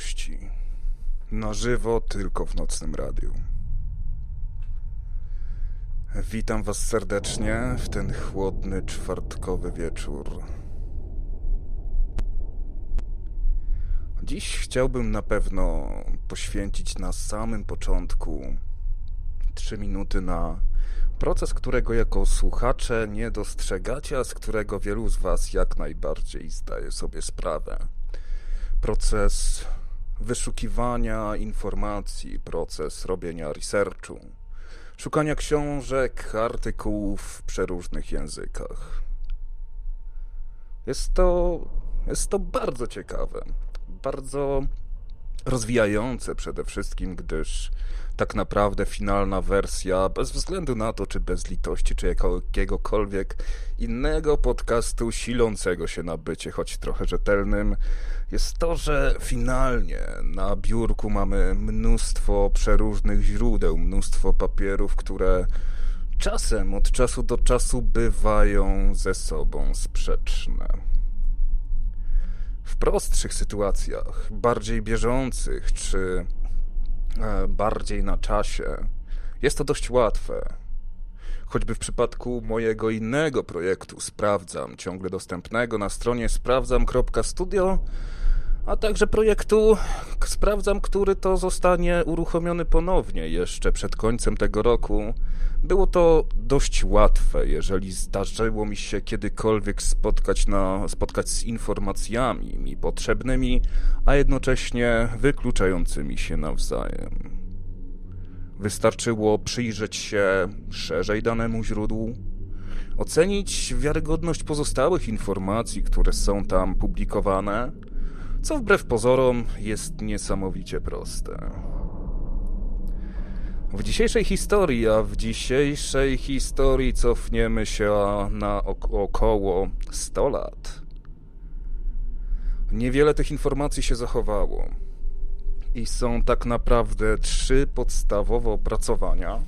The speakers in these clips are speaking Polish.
litości. Na żywo tylko w nocnym radiu. Witam Was serdecznie w ten chłodny czwartkowy wieczór. Dziś chciałbym na pewno poświęcić na samym początku trzy minuty na proces, którego jako słuchacze nie dostrzegacie, a z którego wielu z Was jak najbardziej zdaje sobie sprawę proces wyszukiwania informacji, proces robienia researchu, szukania książek, artykułów w przeróżnych językach. Jest to, jest to bardzo ciekawe, bardzo rozwijające przede wszystkim, gdyż tak naprawdę finalna wersja, bez względu na to, czy bez litości, czy jakiegokolwiek innego podcastu silącego się na bycie, choć trochę rzetelnym, jest to, że finalnie na biurku mamy mnóstwo przeróżnych źródeł, mnóstwo papierów, które czasem, od czasu do czasu bywają ze sobą sprzeczne. W prostszych sytuacjach, bardziej bieżących, czy bardziej na czasie, jest to dość łatwe. Choćby w przypadku mojego innego projektu Sprawdzam, ciągle dostępnego na stronie sprawdzam.studio, a także projektu Sprawdzam, który to zostanie uruchomiony ponownie jeszcze przed końcem tego roku. Było to dość łatwe, jeżeli zdarzyło mi się kiedykolwiek spotkać, na, spotkać z informacjami mi potrzebnymi, a jednocześnie wykluczającymi się nawzajem. Wystarczyło przyjrzeć się szerzej danemu źródłu, ocenić wiarygodność pozostałych informacji, które są tam publikowane, co wbrew pozorom jest niesamowicie proste. W dzisiejszej historii, a w dzisiejszej historii cofniemy się na około 100 lat. Niewiele tych informacji się zachowało. I są tak naprawdę trzy podstawowe opracowania,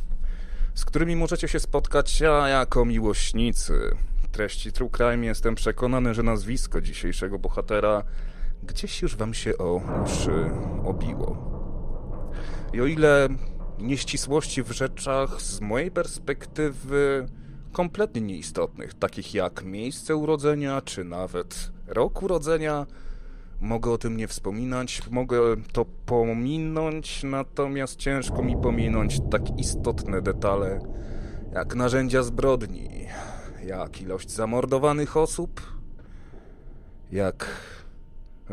z którymi możecie się spotkać, a jako miłośnicy treści True Crime jestem przekonany, że nazwisko dzisiejszego bohatera gdzieś już wam się o uszy obiło. I o ile nieścisłości w rzeczach z mojej perspektywy kompletnie nieistotnych, takich jak miejsce urodzenia, czy nawet rok urodzenia, mogę o tym nie wspominać, mogę to pominąć, natomiast ciężko mi pominąć tak istotne detale, jak narzędzia zbrodni, jak ilość zamordowanych osób, jak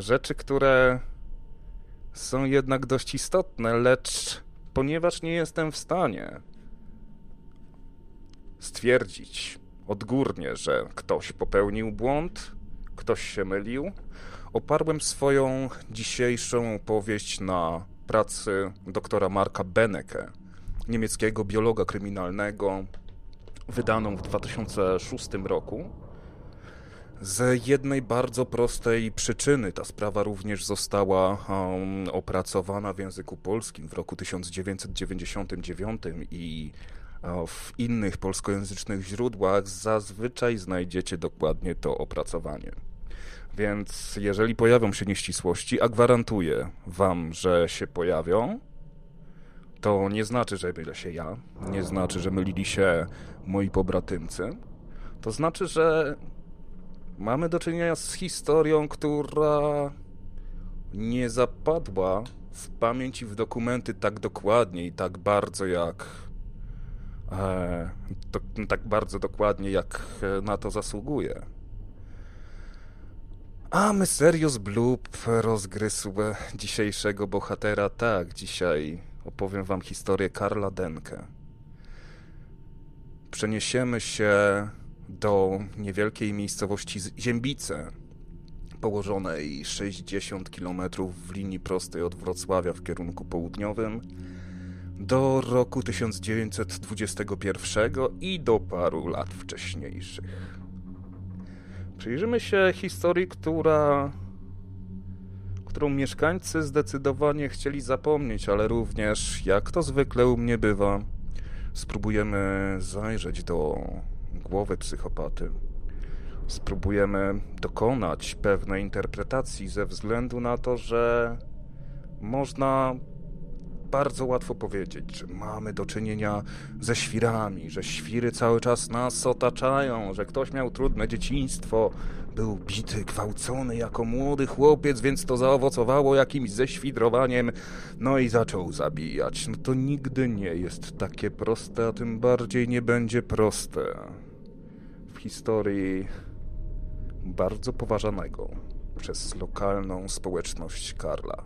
rzeczy, które są jednak dość istotne, lecz ponieważ nie jestem w stanie stwierdzić odgórnie, że ktoś popełnił błąd, ktoś się mylił, oparłem swoją dzisiejszą powieść na pracy doktora Marka Benecke, niemieckiego biologa kryminalnego, wydaną w 2006 roku z jednej bardzo prostej przyczyny ta sprawa również została um, opracowana w języku polskim w roku 1999 i w innych polskojęzycznych źródłach zazwyczaj znajdziecie dokładnie to opracowanie. Więc jeżeli pojawią się nieścisłości, a gwarantuję wam, że się pojawią, to nie znaczy, że mylę się ja, nie znaczy, że mylili się moi pobratymcy. To znaczy, że mamy do czynienia z historią, która nie zapadła w pamięć i w dokumenty tak dokładnie i tak bardzo jak e, to, tak bardzo dokładnie jak na to zasługuje. A Mysterious Bloop rozgryzł dzisiejszego bohatera. Tak, dzisiaj opowiem wam historię Karla Denke. Przeniesiemy się do niewielkiej miejscowości Ziębice, położonej 60 km w linii prostej od Wrocławia w kierunku południowym, do roku 1921 i do paru lat wcześniejszych. Przyjrzymy się historii, która którą mieszkańcy zdecydowanie chcieli zapomnieć, ale również, jak to zwykle u mnie bywa, spróbujemy zajrzeć do głowy psychopaty. spróbujemy dokonać pewnej interpretacji ze względu na to, że można bardzo łatwo powiedzieć, że mamy do czynienia ze świrami, że świry cały czas nas otaczają, że ktoś miał trudne dzieciństwo, był bity, gwałcony jako młody chłopiec, więc to zaowocowało jakimś ześwidrowaniem, no i zaczął zabijać. No to nigdy nie jest takie proste, a tym bardziej nie będzie proste. Historii bardzo poważanego przez lokalną społeczność Karla.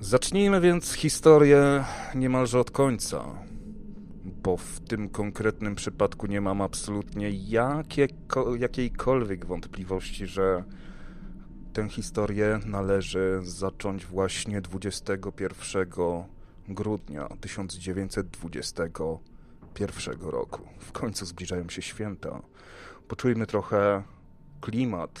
Zacznijmy więc historię niemalże od końca, bo w tym konkretnym przypadku nie mam absolutnie jakiejkolwiek wątpliwości, że tę historię należy zacząć właśnie 21 grudnia 1921 roku. W końcu zbliżają się święta. Poczujmy trochę klimat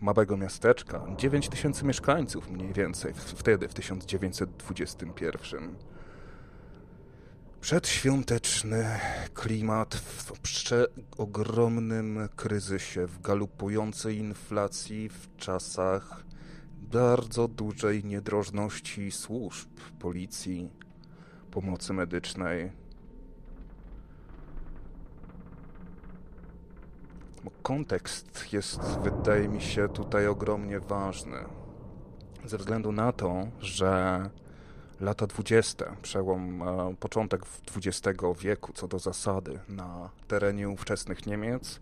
małego miasteczka, 9 tysięcy mieszkańców mniej więcej, wtedy w 1921. Przedświąteczny klimat w ogromnym kryzysie, w galopującej inflacji, w czasach bardzo dużej niedrożności służb, policji, pomocy medycznej, Kontekst jest, wydaje mi się, tutaj ogromnie ważny. Ze względu na to, że lata dwudzieste, przełom, e, początek XX wieku, co do zasady, na terenie ówczesnych Niemiec,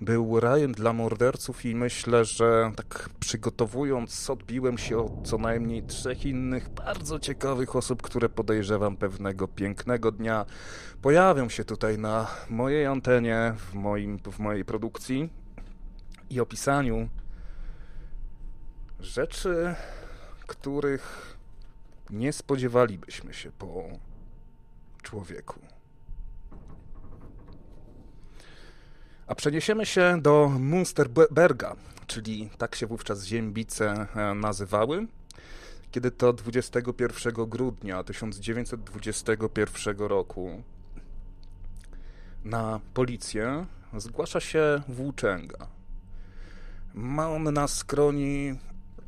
był rajem dla morderców i myślę, że tak przygotowując, odbiłem się od co najmniej trzech innych bardzo ciekawych osób, które podejrzewam pewnego pięknego dnia pojawią się tutaj na mojej antenie, w, moim, w mojej produkcji i opisaniu rzeczy, których nie spodziewalibyśmy się po człowieku. A przeniesiemy się do Munsterberga, czyli tak się wówczas ziębice e, nazywały, kiedy to 21 grudnia 1921 roku na policję zgłasza się włóczęga. Ma on na skroni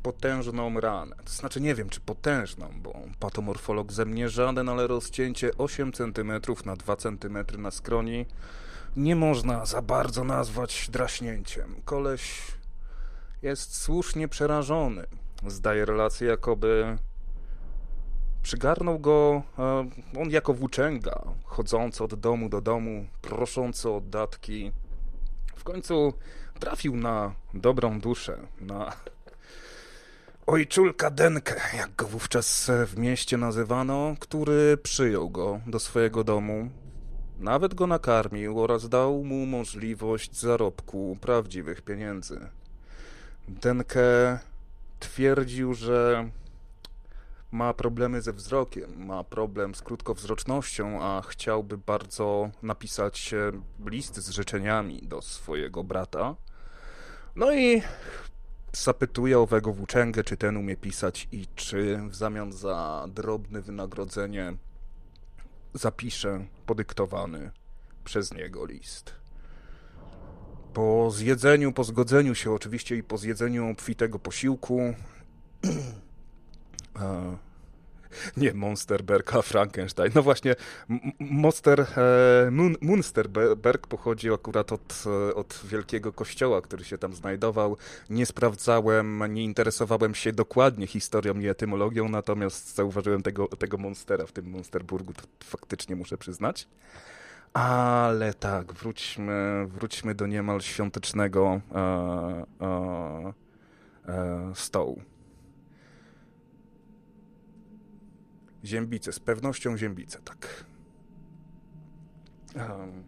potężną ranę. To znaczy nie wiem, czy potężną, bo patomorfolog ze mnie żaden, ale rozcięcie 8 cm na 2 cm na skroni nie można za bardzo nazwać draśnięciem. Koleś jest słusznie przerażony. Zdaje relację, jakoby przygarnął go e, on jako włóczęga, chodzący od domu do domu, proszący o datki. W końcu trafił na dobrą duszę, na ojczulka Denkę, jak go wówczas w mieście nazywano, który przyjął go do swojego domu, nawet go nakarmił oraz dał mu możliwość zarobku prawdziwych pieniędzy. Denke twierdził, że ma problemy ze wzrokiem, ma problem z krótkowzrocznością, a chciałby bardzo napisać list z życzeniami do swojego brata. No i zapytuje owego włóczęgę, czy ten umie pisać i czy w zamian za drobne wynagrodzenie zapiszę podyktowany przez niego list. Po zjedzeniu, po zgodzeniu się oczywiście i po zjedzeniu obfitego posiłku nie Monsterberg, a Frankenstein. No właśnie, Monster, e, Munsterberg pochodzi akurat od, e, od wielkiego kościoła, który się tam znajdował. Nie sprawdzałem, nie interesowałem się dokładnie historią i etymologią, natomiast zauważyłem tego, tego Monstera w tym Monsterburgu, to faktycznie muszę przyznać. Ale tak, wróćmy, wróćmy do niemal świątecznego e, e, e, stołu. Ziębice, z pewnością ziębice, tak. Um.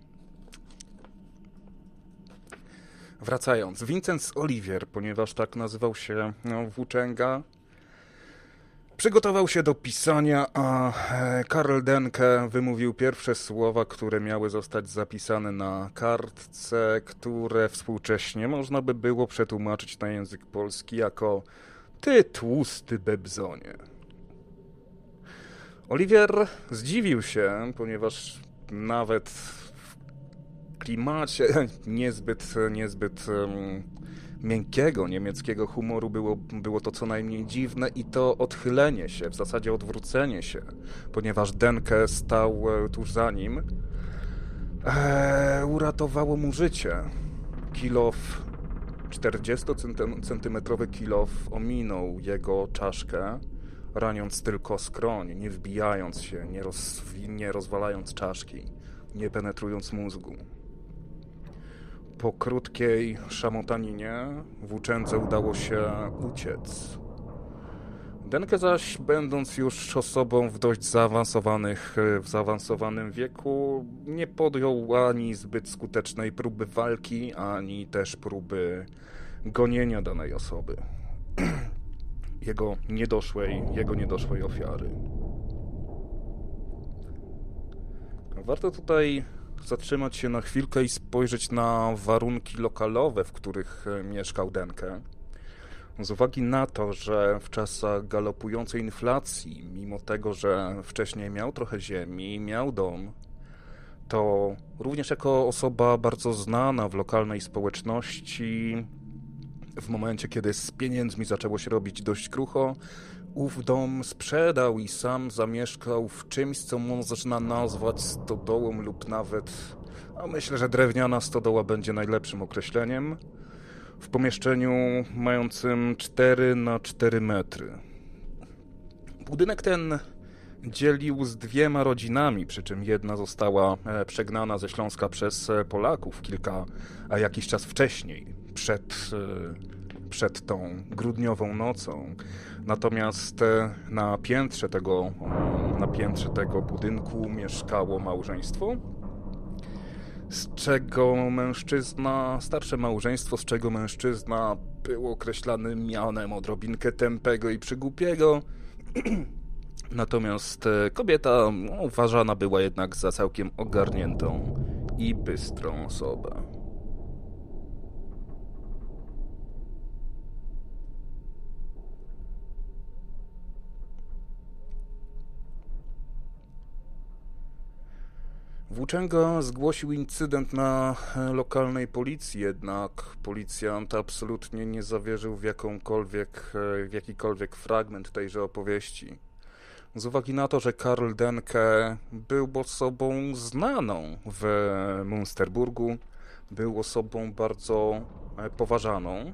Wracając, Vincent Olivier, ponieważ tak nazywał się no, włóczęga, przygotował się do pisania, a e, Karl Denke wymówił pierwsze słowa, które miały zostać zapisane na kartce, które współcześnie można by było przetłumaczyć na język polski jako ty tłusty bebzonie. Oliwier zdziwił się, ponieważ nawet w klimacie niezbyt, niezbyt um, miękkiego niemieckiego humoru było, było to co najmniej dziwne i to odchylenie się, w zasadzie odwrócenie się, ponieważ Denke stał e, tuż za nim, e, uratowało mu życie. Kilof 40-centymetrowy kilof ominął jego czaszkę, raniąc tylko skroń, nie wbijając się, nie, roz, nie rozwalając czaszki, nie penetrując mózgu. Po krótkiej szamotaninie włóczędze udało się uciec. Denke zaś, będąc już osobą w dość zaawansowanych, w zaawansowanym wieku, nie podjął ani zbyt skutecznej próby walki, ani też próby gonienia danej osoby. Jego niedoszłej, jego niedoszłej ofiary. Warto tutaj zatrzymać się na chwilkę i spojrzeć na warunki lokalowe, w których e, mieszkał Denke. Z uwagi na to, że w czasach galopującej inflacji, mimo tego, że wcześniej miał trochę ziemi, miał dom, to również jako osoba bardzo znana w lokalnej społeczności, w momencie, kiedy z pieniędzmi zaczęło się robić dość krucho, ów dom sprzedał i sam zamieszkał w czymś, co można nazwać stodołą lub nawet, a myślę, że drewniana stodoła będzie najlepszym określeniem, w pomieszczeniu mającym 4 na 4 metry. Budynek ten dzielił z dwiema rodzinami, przy czym jedna została e, przegnana ze Śląska przez e, Polaków kilka, a jakiś czas wcześniej, przed e, przed tą grudniową nocą. Natomiast e, na piętrze tego, na piętrze tego budynku mieszkało małżeństwo, z czego mężczyzna, starsze małżeństwo, z czego mężczyzna był określany mianem odrobinkę tępego i przygłupiego. Natomiast e, kobieta uważana była jednak za całkiem ogarniętą i bystrą osobę. Włóczęga zgłosił incydent na e, lokalnej policji, jednak policjant absolutnie nie zawierzył w, jakąkolwiek, e, w jakikolwiek fragment tejże opowieści. Z uwagi na to, że Karl Denke był osobą znaną w Münsterburgu, był osobą bardzo e, poważaną,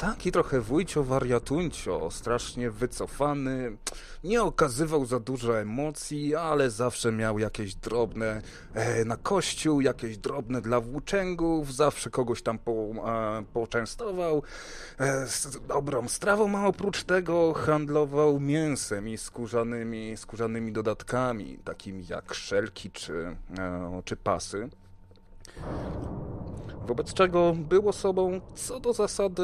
taki trochę wujcio wariatuncio, strasznie wycofany, nie okazywał za dużo emocji, ale zawsze miał jakieś drobne e, na kościół, jakieś drobne dla włóczęgów, zawsze kogoś tam po, e, poczęstował. E, z dobrą strawą, a oprócz tego handlował mięsem i skórzanymi, skórzanymi dodatkami, takimi jak szelki czy, e, czy pasy wobec czego był osobą co do zasady,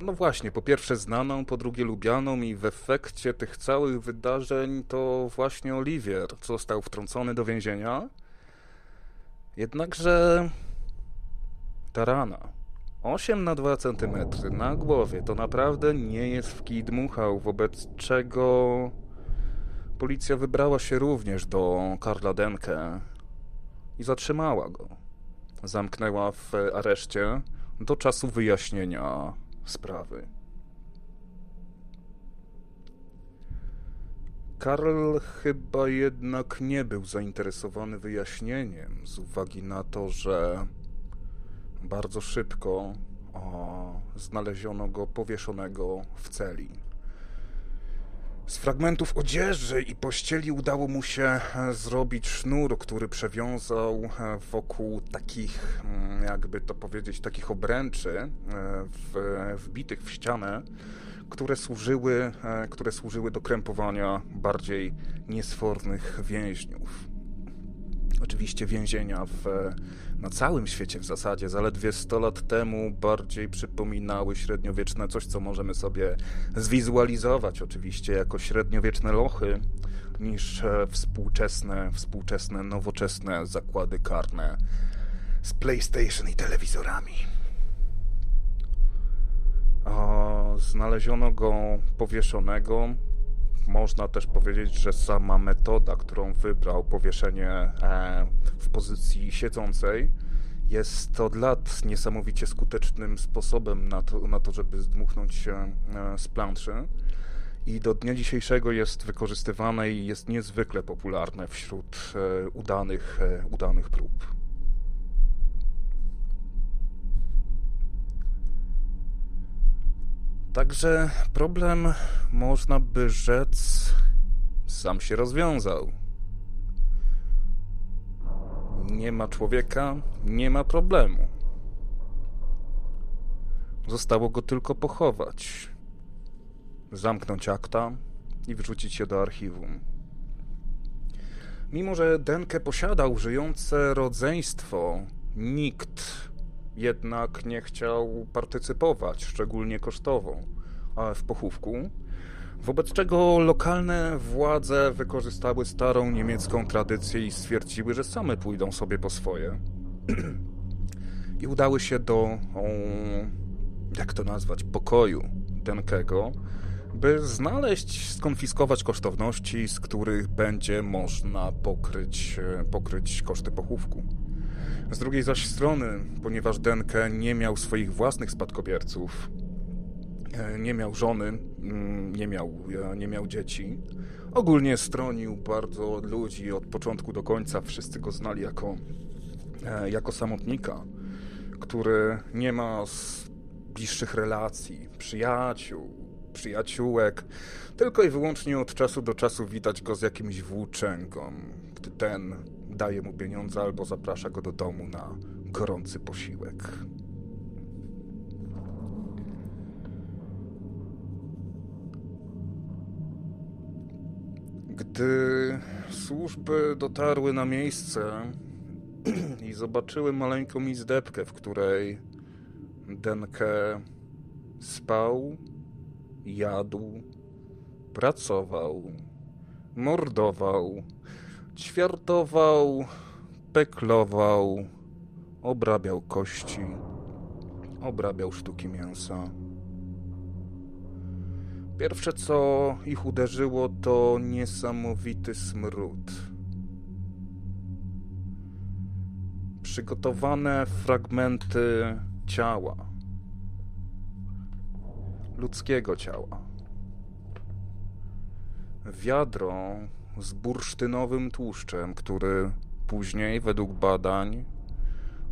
no właśnie, po pierwsze znaną, po drugie lubianą i w efekcie tych całych wydarzeń to właśnie Oliwier został wtrącony do więzienia. Jednakże ta rana 8 na 2 cm na głowie to naprawdę nie jest w kij dmuchał, wobec czego policja wybrała się również do Karla Denke i zatrzymała go zamknęła w areszcie do czasu wyjaśnienia sprawy. Karl chyba jednak nie był zainteresowany wyjaśnieniem, z uwagi na to, że bardzo szybko o, znaleziono go powieszonego w celi. Z fragmentów odzieży i pościeli udało mu się e, zrobić sznur, który przewiązał e, wokół takich, mm, jakby to powiedzieć, takich obręczy e, wbitych w ścianę, które służyły, które służyły do krępowania bardziej niesfornych więźniów. Oczywiście więzienia w, na całym świecie w zasadzie zaledwie 100 lat temu bardziej przypominały średniowieczne coś, co możemy sobie zwizualizować oczywiście jako średniowieczne lochy, niż e, współczesne, współczesne, nowoczesne zakłady karne z PlayStation i telewizorami. znaleziono go powieszonego można też powiedzieć, że sama metoda, którą wybrał, powieszenie e, w pozycji siedzącej. Jest od lat niesamowicie skutecznym sposobem na to, na to żeby zdmuchnąć się e, z planszy i do dnia dzisiejszego jest wykorzystywane i jest niezwykle popularne wśród e, udanych, udanych prób. Także problem, można by rzec, sam się rozwiązał. Nie ma człowieka, nie ma problemu. Zostało go tylko pochować zamknąć akta i wrzucić je do archiwum. Mimo, że Denke posiadał żyjące rodzeństwo, nikt jednak nie chciał partycypować, szczególnie kosztowo, w pochówku, wobec czego lokalne władze wykorzystały starą niemiecką tradycję i stwierdziły, że same pójdą sobie po swoje. I udały się do, jak to nazwać, pokoju Denkego, by znaleźć, skonfiskować kosztowności, z których będzie można pokryć, e, pokryć koszty pochówku. Z drugiej zaś strony, ponieważ Denke nie miał swoich własnych spadkobierców, e, nie miał żony, mm, nie miał, e, nie miał dzieci, ogólnie stronił bardzo ludzi od początku do końca. Wszyscy go znali jako, jako samotnika, który nie ma bliższych relacji, przyjaciół, przyjaciółek. Tylko i wyłącznie od czasu do czasu widać go z jakimś włóczęgą, gdy ten daje mu pieniądze albo zaprasza go do domu na gorący posiłek. Gdy służby dotarły na miejsce i zobaczyły maleńką izdebkę, w której Denke spał, jadł, pracował, mordował, ćwiartował, peklował, obrabiał kości, obrabiał sztuki mięsa. Pierwsze, co ich uderzyło, to niesamowity smród. Przygotowane fragmenty ciała ludzkiego ciała. Wiadro z bursztynowym tłuszczem, który później, według badań,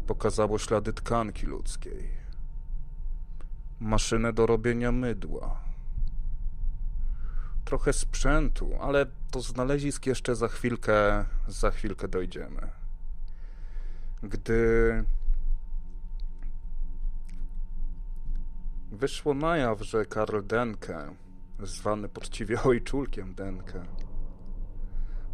pokazało ślady tkanki ludzkiej. Maszynę do robienia mydła. Trochę sprzętu, ale do znalezisk jeszcze za chwilkę, za chwilkę dojdziemy. Gdy Wyszło na jaw, że Karl Denke, zwany poczciwie ojczulkiem Denke,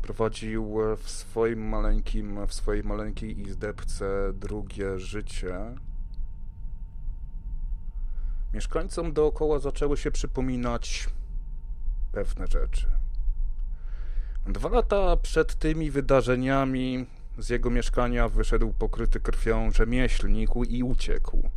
prowadził w swoim maleńkim, w swojej maleńkiej izdebce drugie życie. Mieszkańcom dookoła zaczęły się przypominać pewne rzeczy. Dwa lata przed tymi wydarzeniami z jego mieszkania wyszedł pokryty krwią rzemieślnik i uciekł.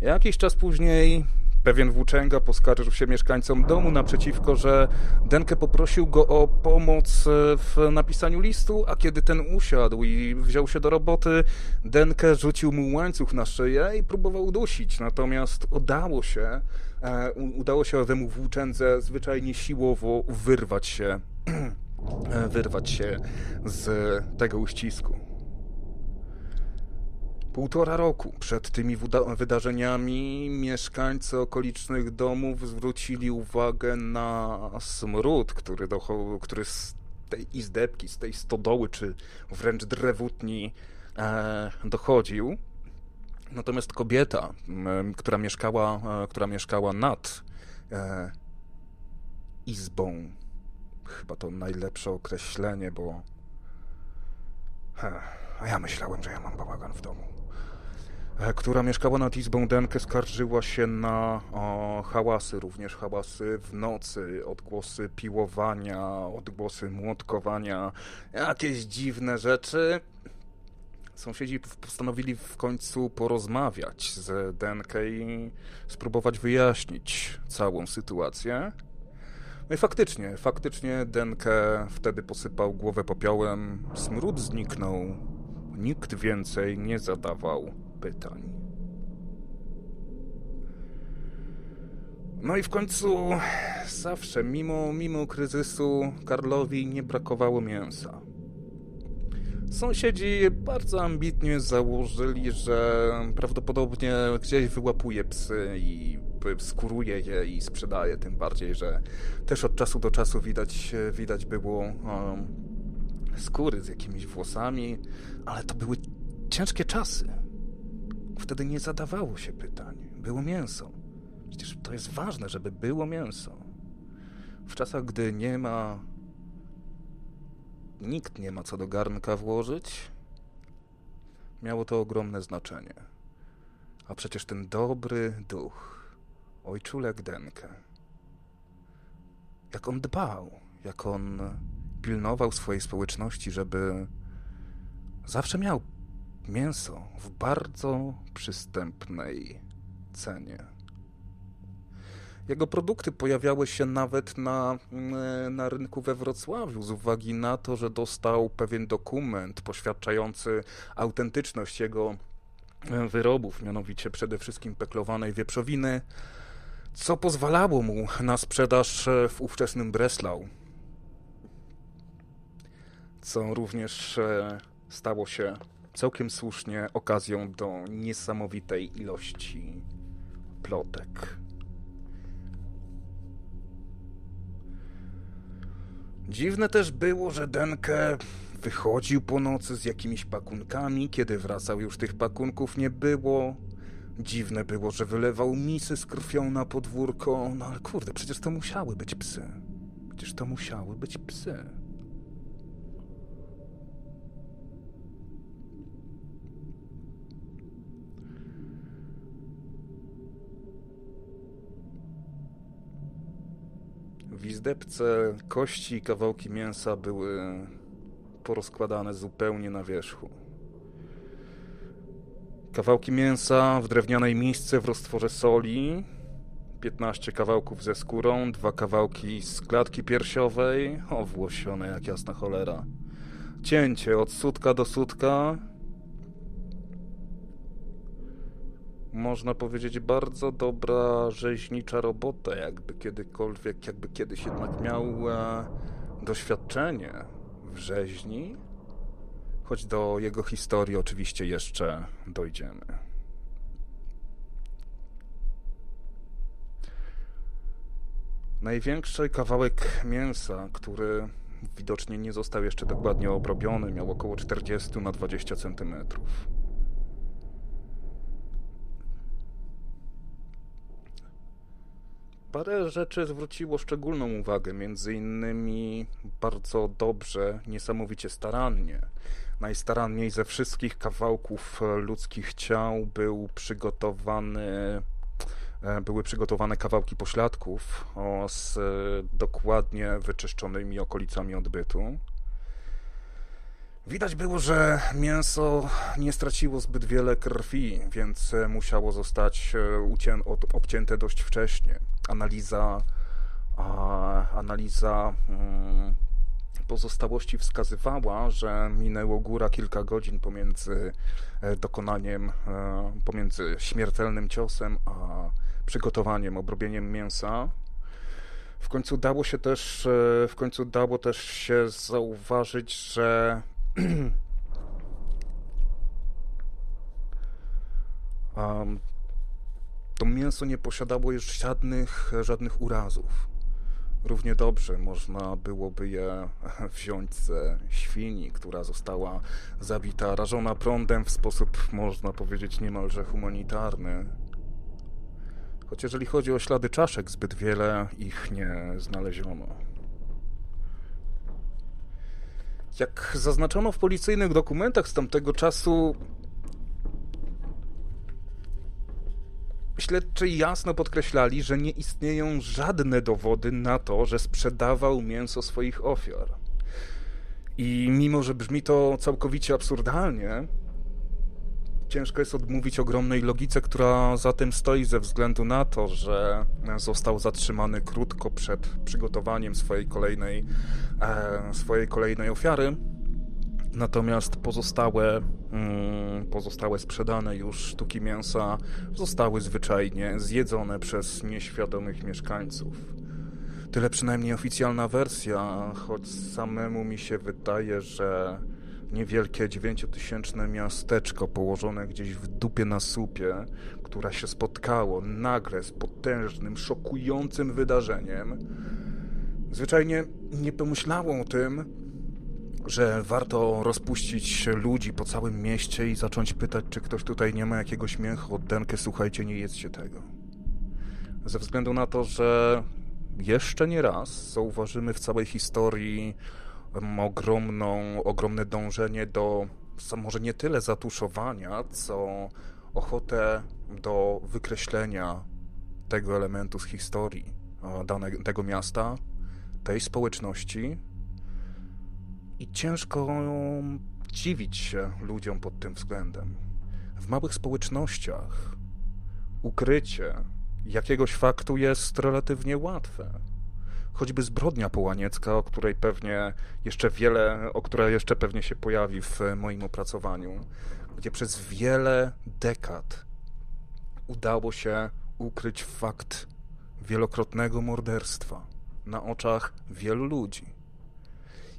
Jakiś czas później pewien włóczęga poskarżył się mieszkańcom domu naprzeciwko, że Denke poprosił go o pomoc e, w napisaniu listu, a kiedy ten usiadł i wziął się do roboty, Denke rzucił mu łańcuch na szyję i próbował udusić. Natomiast udało się, e, udało się owemu włóczędze zwyczajnie siłowo wyrwać się, e, wyrwać się z tego uścisku. Półtora roku przed tymi wydarzeniami mieszkańcy okolicznych domów zwrócili uwagę na smród, który, który z tej izdebki, z tej stodoły, czy wręcz drewutni e, dochodził. Natomiast kobieta, e, która, mieszkała, e, która mieszkała nad e, izbą, chyba to najlepsze określenie, bo... A ja myślałem, że ja mam bałagan w domu. E, która mieszkała nad izbą Denke, skarżyła się na o, hałasy, również hałasy w nocy, odgłosy piłowania, odgłosy młotkowania, jakieś dziwne rzeczy. Sąsiedzi postanowili w końcu porozmawiać z Denke i spróbować wyjaśnić całą sytuację. No i faktycznie, faktycznie Denke wtedy posypał głowę popiołem, smród zniknął, Nikt więcej nie zadawał pytań. No i w końcu zawsze, mimo, mimo kryzysu, Karlowi nie brakowało mięsa. Sąsiedzi bardzo ambitnie założyli, że prawdopodobnie gdzieś wyłapuje psy i skuruje je i sprzedaje, tym bardziej, że też od czasu do czasu widać, widać było um, skóry z jakimiś włosami, ale to były ciężkie czasy. Wtedy nie zadawało się pytań. Było mięso. Przecież to jest ważne, żeby było mięso. W czasach, gdy nie ma. Nikt nie ma co do garnka włożyć, miało to ogromne znaczenie. A przecież ten dobry duch, ojczulek Denkę, jak on dbał, jak on pilnował swojej społeczności, żeby zawsze miał mięso w bardzo przystępnej cenie. Jego produkty pojawiały się nawet na, mm, na rynku we Wrocławiu z uwagi na to, że dostał pewien dokument poświadczający autentyczność jego e, wyrobów, mianowicie przede wszystkim peklowanej wieprzowiny, co pozwalało mu na sprzedaż e, w ówczesnym Breslau. Co również e, stało się całkiem słusznie okazją do niesamowitej ilości plotek. Dziwne też było, że Denke wychodził po nocy z jakimiś pakunkami, kiedy wracał już tych pakunków nie było. Dziwne było, że wylewał misy z krwią na podwórko. No ale kurde, przecież to musiały być psy. Przecież to musiały być psy. W izdebce kości i kawałki mięsa były porozkładane zupełnie na wierzchu. Kawałki mięsa w drewnianej misce w roztworze soli, 15 kawałków ze skórą, dwa kawałki z klatki piersiowej, owłosione jak jasna cholera. Cięcie od sutka do sutka, można powiedzieć, bardzo dobra rzeźnicza robota, jakby kiedykolwiek, jakby kiedyś jednak miał e, doświadczenie w rzeźni, choć do jego historii oczywiście jeszcze dojdziemy. Największy kawałek mięsa, który widocznie nie został jeszcze dokładnie obrobiony, miał około 40 na 20 centymetrów. Parę rzeczy zwróciło szczególną uwagę, między innymi bardzo dobrze, niesamowicie starannie. Najstaranniej ze wszystkich kawałków ludzkich ciał był przygotowany e, były przygotowane kawałki pośladków z dokładnie wyczyszczonymi okolicami odbytu. Widać było, że mięso nie straciło zbyt wiele krwi, więc musiało zostać e, obcięte dość wcześnie. Analiza, analiza mm, pozostałości wskazywała, że minęło góra kilka godzin pomiędzy e, dokonaniem, e, pomiędzy śmiertelnym ciosem a przygotowaniem, obrobieniem mięsa. W końcu dało się też, w końcu dało też się zauważyć, że to mięso nie posiadało już żadnych, żadnych urazów. Równie dobrze można byłoby je wziąć ze świni, która została zabita, rażona prądem w sposób, można powiedzieć, niemalże humanitarny. Choć jeżeli chodzi o ślady czaszek, zbyt wiele ich nie znaleziono. Jak zaznaczono w policyjnych dokumentach z tamtego czasu, śledczy jasno podkreślali, że nie istnieją żadne dowody na to, że sprzedawał mięso swoich ofiar. I mimo, że brzmi to całkowicie absurdalnie, ciężko jest odmówić ogromnej logice, która za tym stoi ze względu na to, że został zatrzymany krótko przed przygotowaniem swojej kolejnej, e, swojej kolejnej ofiary Natomiast pozostałe, mm, pozostałe sprzedane już sztuki mięsa zostały zwyczajnie zjedzone przez nieświadomych mieszkańców. Tyle przynajmniej oficjalna wersja, choć samemu mi się wydaje, że niewielkie dziewięciotysięczne miasteczko położone gdzieś w dupie na słupie, które się spotkało nagle z potężnym, szokującym wydarzeniem, zwyczajnie nie pomyślało o tym, że warto rozpuścić ludzi po całym mieście i zacząć pytać, czy ktoś tutaj nie ma jakiegoś mięchu od denkę, słuchajcie, nie jedzcie tego. Ze względu na to, że jeszcze nie raz zauważymy w całej historii ogromną, ogromne dążenie do może nie tyle zatuszowania, co ochotę do wykreślenia tego elementu z historii danego, tego miasta, tej społeczności, i ciężko dziwić się ludziom pod tym względem. W małych społecznościach ukrycie jakiegoś faktu jest relatywnie łatwe. Choćby zbrodnia połaniecka, o której pewnie jeszcze wiele, o której jeszcze pewnie się pojawi w moim opracowaniu, gdzie przez wiele dekad udało się ukryć fakt wielokrotnego morderstwa na oczach wielu ludzi.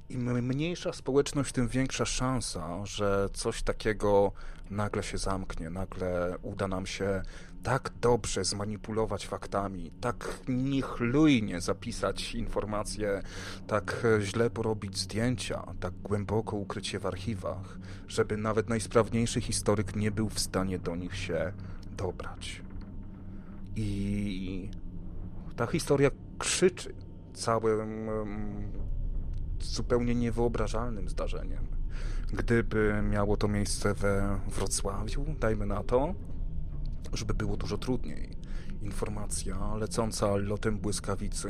Im mniejsza społeczność, tym większa szansa, że coś takiego nagle się zamknie, nagle uda nam się tak dobrze zmanipulować faktami, tak niechlujnie zapisać informacje, tak źle porobić zdjęcia, tak głęboko ukryć je w archiwach, żeby nawet najsprawniejszy historyk nie był w stanie do nich się dobrać. I ta historia krzyczy całym zupełnie niewyobrażalnym zdarzeniem. Gdyby miało to miejsce we Wrocławiu, dajmy na to, żeby było dużo trudniej. Informacja lecąca lotem błyskawicy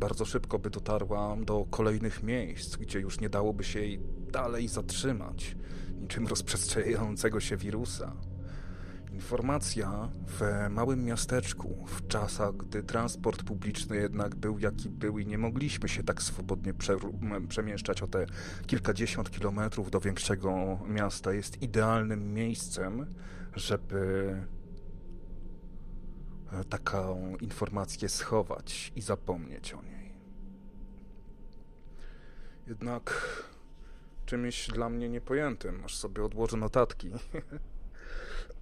bardzo szybko by dotarła do kolejnych miejsc, gdzie już nie dałoby się jej dalej zatrzymać, niczym rozprzestrzeniającego się wirusa. Informacja w małym miasteczku, w czasach, gdy transport publiczny jednak był jaki był i nie mogliśmy się tak swobodnie prze, przemieszczać o te kilkadziesiąt kilometrów do większego miasta, jest idealnym miejscem, żeby taką informację schować i zapomnieć o niej. Jednak czymś dla mnie niepojętym, aż sobie odłożę notatki.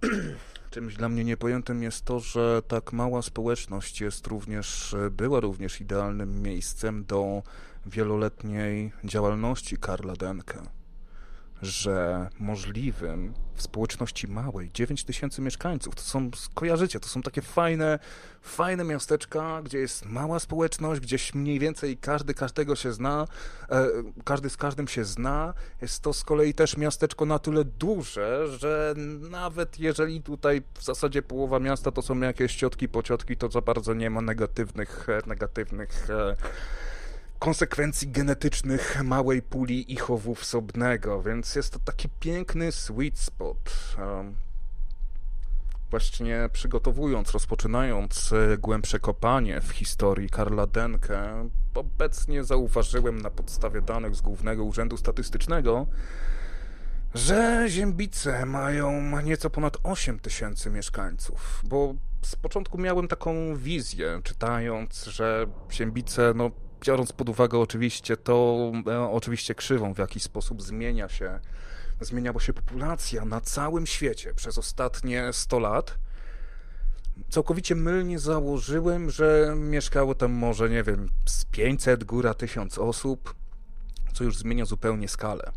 Czymś dla mnie niepojętym jest to, że tak mała społeczność jest również, była również idealnym miejscem do wieloletniej działalności Karla Denke że możliwym w społeczności małej, 9 tysięcy mieszkańców, to są, kojarzycie, to są takie fajne, fajne miasteczka, gdzie jest mała społeczność, gdzieś mniej więcej każdy każdego się zna, e, każdy z każdym się zna. Jest to z kolei też miasteczko na tyle duże, że nawet jeżeli tutaj w zasadzie połowa miasta to są jakieś ciotki, pociotki, to za bardzo nie ma negatywnych, negatywnych e, konsekwencji genetycznych małej puli ichowów sobnego, więc jest to taki piękny sweet spot. Właśnie przygotowując, rozpoczynając e, głębsze kopanie w historii Karla Denke, obecnie zauważyłem na podstawie danych z Głównego Urzędu Statystycznego, że Ziębice mają nieco ponad 8 tysięcy mieszkańców, bo z początku miałem taką wizję, czytając, że Ziębice no, biorąc pod uwagę oczywiście to, e, oczywiście krzywą, w jaki sposób zmienia się, zmieniała się populacja na całym świecie przez ostatnie 100 lat, całkowicie mylnie założyłem, że mieszkało tam może, nie wiem, z 500, góra 1000 osób, co już zmienia zupełnie skalę.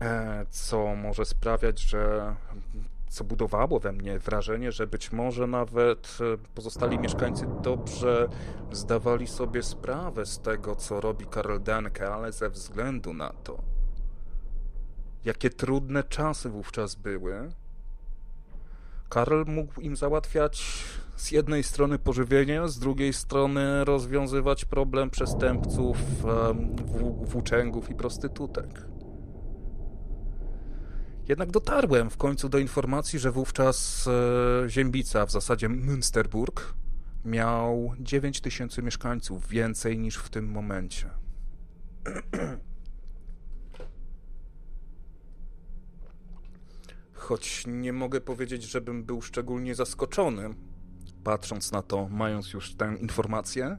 E, co może sprawiać, że co budowało we mnie wrażenie, że być może nawet e, pozostali mieszkańcy dobrze zdawali sobie sprawę z tego, co robi Karl Denke, ale ze względu na to, jakie trudne czasy wówczas były, Karl mógł im załatwiać z jednej strony pożywienie, z drugiej strony rozwiązywać problem przestępców, włóczęgów i prostytutek. Jednak dotarłem w końcu do informacji, że wówczas e, Ziembica, w zasadzie Münsterburg, miał 9 tysięcy mieszkańców, więcej niż w tym momencie. Choć nie mogę powiedzieć, żebym był szczególnie zaskoczony, patrząc na to, mając już tę informację,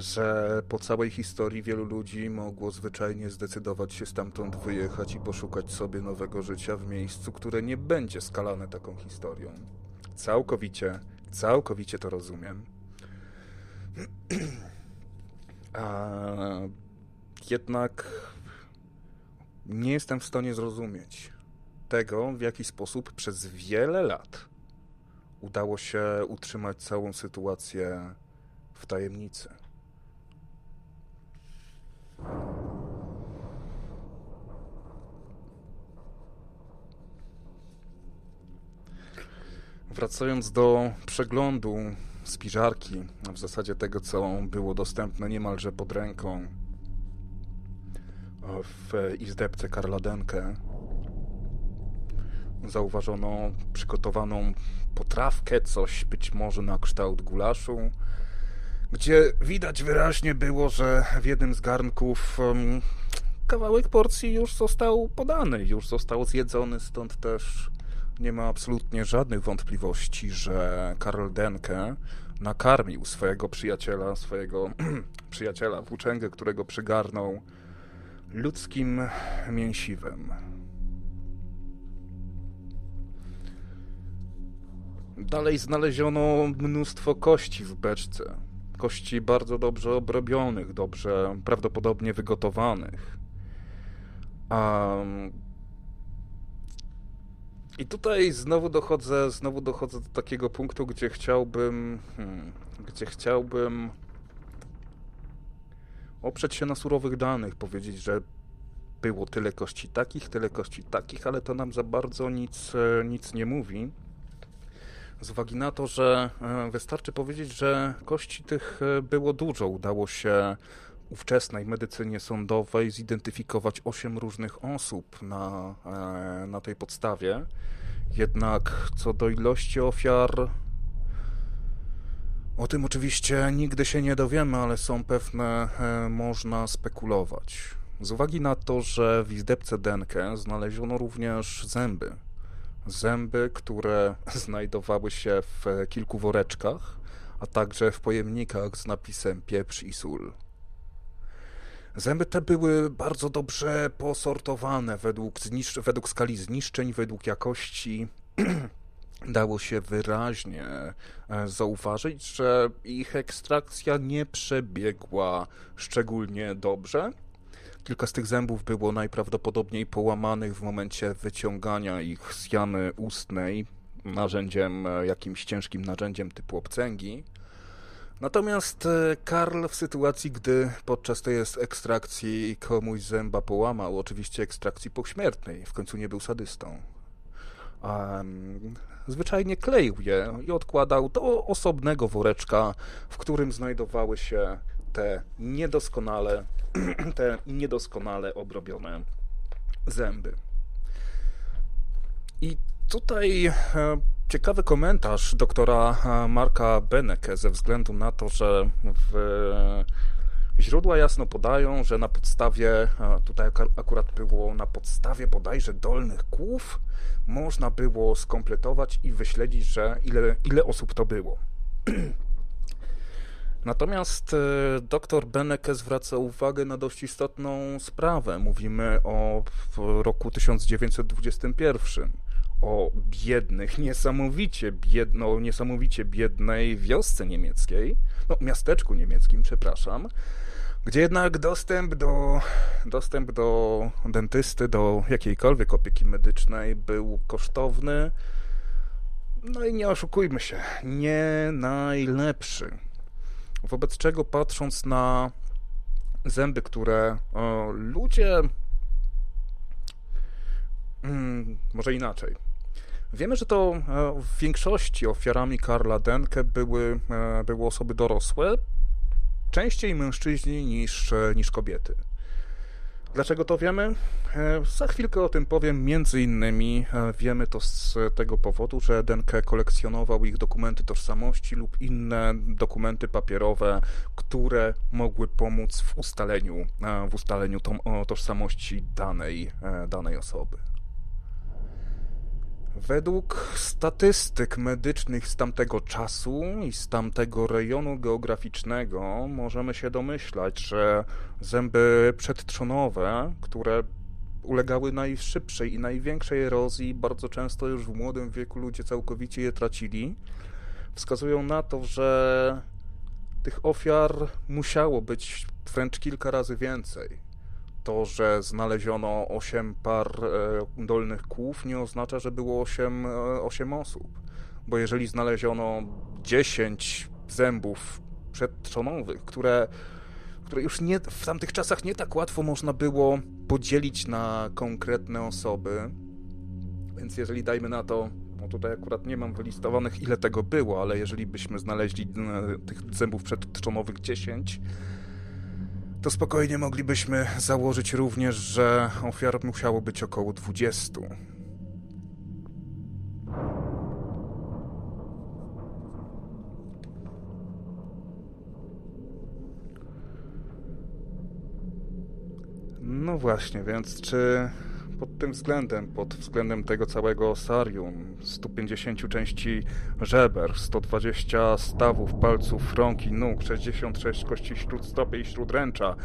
że po całej historii wielu ludzi mogło zwyczajnie zdecydować się stamtąd wyjechać i poszukać sobie nowego życia w miejscu, które nie będzie skalane taką historią. Całkowicie, całkowicie to rozumiem. A jednak nie jestem w stanie zrozumieć tego, w jaki sposób przez wiele lat udało się utrzymać całą sytuację w tajemnicy. Wracając do przeglądu spiżarki, w zasadzie tego, co było dostępne niemalże pod ręką w izdebce Karla Denke, zauważono przygotowaną potrawkę, coś być może na kształt gulaszu, gdzie widać wyraźnie było, że w jednym z garnków um, kawałek porcji już został podany, już został zjedzony, stąd też nie ma absolutnie żadnych wątpliwości, że Karl Denke nakarmił swojego przyjaciela, swojego przyjaciela włóczęgę, którego przygarnął ludzkim mięsiwem. Dalej znaleziono mnóstwo kości w beczce. Kości bardzo dobrze obrobionych, dobrze prawdopodobnie wygotowanych. Um, I tutaj znowu dochodzę, znowu dochodzę do takiego punktu, gdzie chciałbym, hmm, gdzie chciałbym oprzeć się na surowych danych, powiedzieć, że było tyle kości takich, tyle kości takich, ale to nam za bardzo nic, nic nie mówi. Z uwagi na to, że e, wystarczy powiedzieć, że kości tych e, było dużo. Udało się ówczesnej medycynie sądowej zidentyfikować osiem różnych osób na, na tej podstawie. Jednak co do ilości ofiar, o tym oczywiście nigdy się nie dowiemy, ale są pewne, można spekulować. Z uwagi na to, że w izdebce Denke znaleziono również zęby. Zęby, które znajdowały się w kilku woreczkach, a także w pojemnikach z napisem pieprz i sól. Zęby te były bardzo dobrze posortowane według, według skali zniszczeń, według jakości. Dało się wyraźnie e, zauważyć, że ich ekstrakcja nie przebiegła szczególnie dobrze Kilka z tych zębów było najprawdopodobniej połamanych w momencie wyciągania ich z jamy ustnej narzędziem, e, jakimś ciężkim narzędziem typu obcęgi. Natomiast e, Karl w sytuacji, gdy podczas tej ekstrakcji komuś zęba połamał, oczywiście ekstrakcji pośmiertnej, w końcu nie był sadystą, um, zwyczajnie kleił je i odkładał do osobnego woreczka, w którym znajdowały się te niedoskonale, te niedoskonale obrobione zęby. I tutaj e, ciekawy komentarz doktora e, Marka Beneke ze względu na to, że w Źródła jasno podają, że na podstawie, tutaj akurat było na podstawie bodajże dolnych kłów, można było skompletować i wyśledzić, że ile, ile osób to było. Natomiast e, dr Beneke zwraca uwagę na dość istotną sprawę. Mówimy o roku 1921, o biednych, niesamowicie, biedno, niesamowicie biednej wiosce niemieckiej, no miasteczku niemieckim, przepraszam, gdzie jednak dostęp do, dostęp do dentysty, do jakiejkolwiek opieki medycznej był kosztowny, no i nie oszukujmy się, nie najlepszy. Wobec czego patrząc na zęby, które o, ludzie. Hmm, może inaczej. Wiemy, że to e, w większości ofiarami Karla Denke były, e, były osoby dorosłe, częściej mężczyźni niż, e, niż kobiety. Dlaczego to wiemy? E, za chwilkę o tym powiem. Między innymi e, wiemy to z tego powodu, że Denke kolekcjonował ich dokumenty tożsamości lub inne dokumenty papierowe, które mogły pomóc w ustaleniu, e, w ustaleniu tożsamości danej, danej osoby. Według statystyk medycznych z tamtego czasu i z tamtego rejonu geograficznego możemy się domyślać, że zęby przedtrzonowe, które ulegały najszybszej i największej erozji, bardzo często już w młodym wieku ludzie całkowicie je tracili, wskazują na to, że tych ofiar musiało być wręcz kilka razy więcej to, że znaleziono 8 par e, dolnych kłów, nie oznacza, że było 8, 8 e, osób. Bo jeżeli znaleziono 10 zębów przedtrzonowych, które, które już nie, w tamtych czasach nie tak łatwo można było podzielić na konkretne osoby, więc jeżeli dajmy na to, no tutaj akurat nie mam wylistowanych ile tego było, ale jeżeli byśmy znaleźli e, tych zębów przedtrzonowych 10, to spokojnie moglibyśmy założyć również, że ofiar musiało być około 20. No właśnie, więc czy pod tym względem, pod względem tego całego sarium, 150 części żeber, 120 stawów, palców, rąk i nóg, 66 kości śródstopy i śródręcza,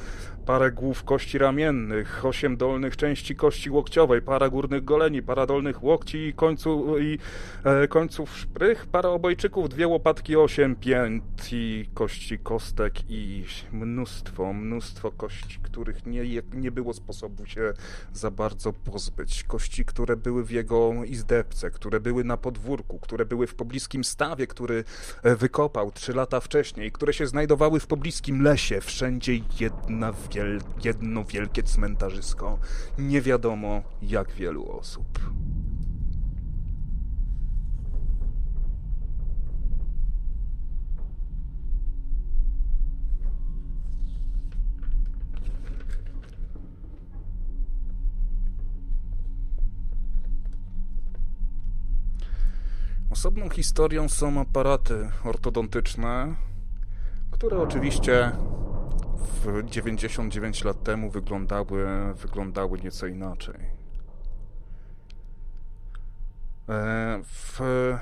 parę głów kości ramiennych, 8 dolnych części kości łokciowej, para górnych goleni, para dolnych łokci i, końcu, i e, końców szprych, para obojczyków, dwie łopatki, 8 pięt i kości kostek i mnóstwo, mnóstwo kości, których nie, nie było sposobu się za bardzo pozbyć. Kości, które były w jego izdebce, które były na podwórku, które były w pobliskim stawie, który e, wykopał trzy lata wcześniej, które się znajdowały w pobliskim lesie. Wszędzie jedna wiel jedno wielkie cmentarzysko. Nie wiadomo jak wielu osób. Osobną historią są aparaty ortodontyczne, które oczywiście w 99 lat temu wyglądały, wyglądały nieco inaczej. E, w,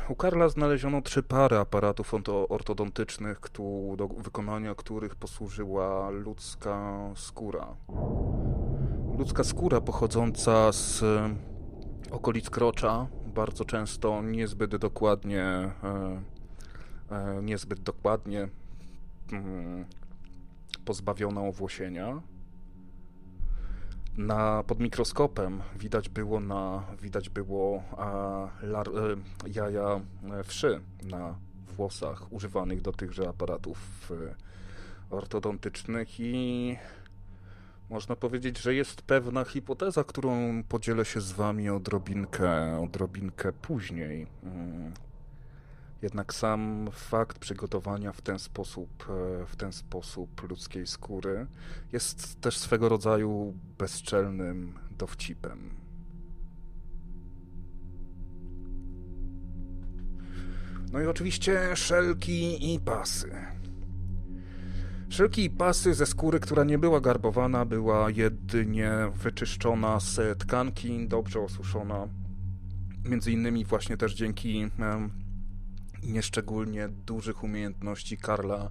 u Karla znaleziono trzy pary aparatów ortodontycznych, do wykonania których posłużyła ludzka skóra. Ludzka skóra pochodząca z okolic krocza, bardzo często niezbyt dokładnie, e, e, niezbyt dokładnie mm, pozbawiona owłosienia. Na, pod mikroskopem widać było, na, widać było a, lar, e, jaja wszy na włosach używanych do tychże aparatów ortodontycznych i można powiedzieć, że jest pewna hipoteza, którą podzielę się z wami odrobinkę, odrobinkę później. Jednak sam fakt przygotowania w ten sposób, e, w ten sposób ludzkiej skóry jest też swego rodzaju bezczelnym dowcipem. No i oczywiście szelki i pasy. Szelki i pasy ze skóry, która nie była garbowana, była jedynie wyczyszczona z tkanki, dobrze osuszona. Między innymi właśnie też dzięki nieszczególnie dużych umiejętności Karla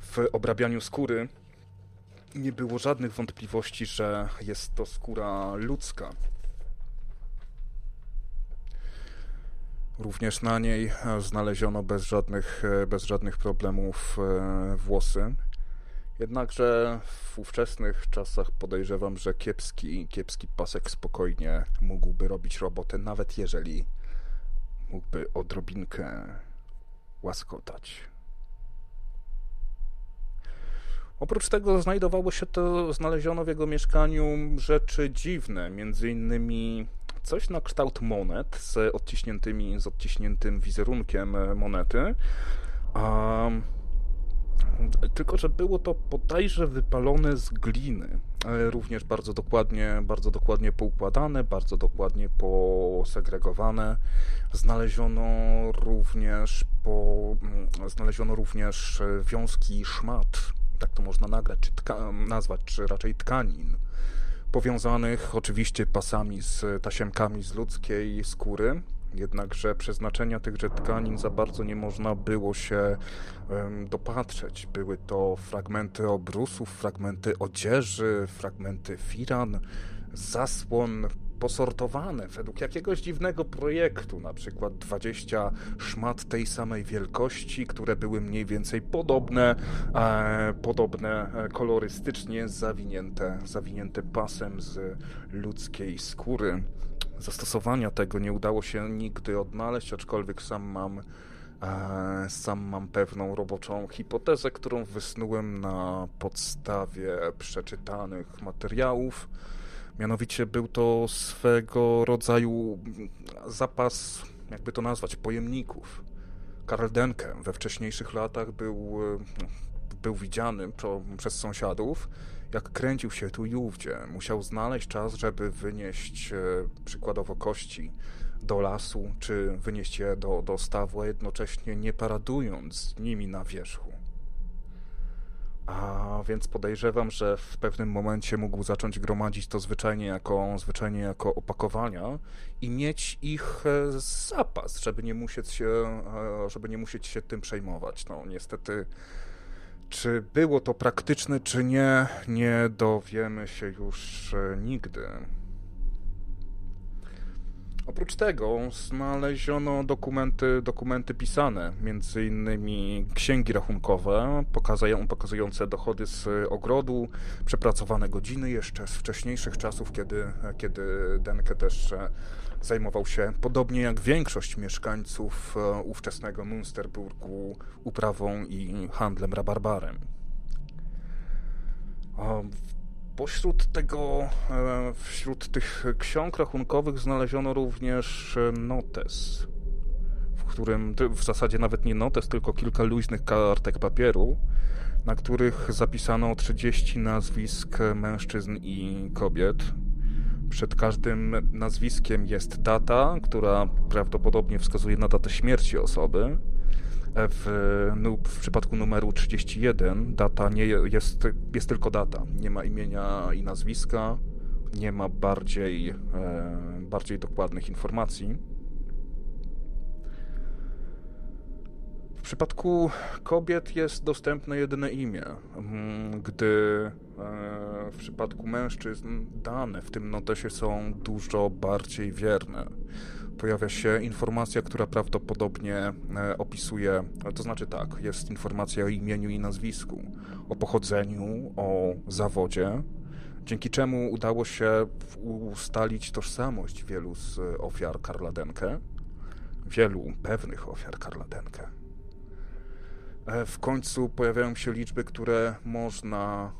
w obrabianiu skóry, nie było żadnych wątpliwości, że jest to skóra ludzka. Również na niej znaleziono bez żadnych, bez żadnych problemów e, włosy. Jednakże w ówczesnych czasach podejrzewam, że kiepski, kiepski pasek spokojnie mógłby robić robotę, nawet jeżeli mógłby odrobinkę łaskotać. Oprócz tego znajdowało się to, znaleziono w jego mieszkaniu rzeczy dziwne, między innymi coś na kształt monet z odciśniętymi, z odciśniętym wizerunkiem monety. Um, tylko, że było to bodajże wypalone z gliny. Również bardzo dokładnie, bardzo dokładnie poukładane, bardzo dokładnie posegregowane. Znaleziono również, po, mm, znaleziono również wiązki szmat, tak to można nagrać, czy tka, nazwać, czy raczej tkanin, powiązanych oczywiście pasami z tasiemkami z ludzkiej skóry jednakże przeznaczenia tychże tkanin za bardzo nie można było się dopatrzeć. Były to fragmenty obrusów, fragmenty odzieży, fragmenty firan, zasłon posortowane według jakiegoś dziwnego projektu, na przykład 20 szmat tej samej wielkości, które były mniej więcej podobne, e, podobne e, kolorystycznie, zawinięte, zawinięte pasem z ludzkiej skóry. Zastosowania tego nie udało się nigdy odnaleźć, aczkolwiek sam mam e, sam mam pewną roboczą hipotezę, którą wysnułem na podstawie przeczytanych materiałów Mianowicie był to swego rodzaju zapas, jakby to nazwać, pojemników. Karl Denke we wcześniejszych latach był, był widziany przez sąsiadów, jak kręcił się tu i ówdzie. Musiał znaleźć czas, żeby wynieść e, przykładowo kości do lasu, czy wynieść je do, do stawu, a jednocześnie nie paradując z nimi na wierzchu. A więc podejrzewam, że w pewnym momencie mógł zacząć gromadzić to zwyczajnie jako, zwyczajnie jako opakowania i mieć ich e, zapas, żeby nie musieć się, e, żeby nie musieć się tym przejmować. No niestety, czy było to praktyczne, czy nie, nie dowiemy się już e, nigdy. Oprócz tego znaleziono dokumenty, dokumenty pisane, między innymi księgi rachunkowe pokazujące dochody z ogrodu, przepracowane godziny jeszcze z wcześniejszych czasów, kiedy, kiedy Denke też e, zajmował się, podobnie jak większość mieszkańców e, ówczesnego Münsterburgu, uprawą i handlem rabarbarem. Pośród tego, e, wśród tych ksiąg rachunkowych znaleziono również e, notes, w którym w zasadzie nawet nie notes, tylko kilka luźnych kartek papieru, na których zapisano 30 nazwisk mężczyzn i kobiet. Przed każdym nazwiskiem jest data, która prawdopodobnie wskazuje na datę śmierci osoby w, w przypadku numeru 31 data nie jest, jest tylko data. Nie ma imienia i nazwiska, nie ma bardziej, e, bardziej dokładnych informacji. Przypadku kobiet jest dostępne jedyne imię, mm, gdy e, w przypadku mężczyzn dane w tym notesie są dużo bardziej wierne pojawia się informacja, która prawdopodobnie e, opisuje, to znaczy tak, jest informacja o imieniu i nazwisku, o pochodzeniu, o zawodzie, dzięki czemu udało się ustalić tożsamość wielu z ofiar Karla Denke, wielu pewnych ofiar Karla Denke. E, w końcu pojawiają się liczby, które można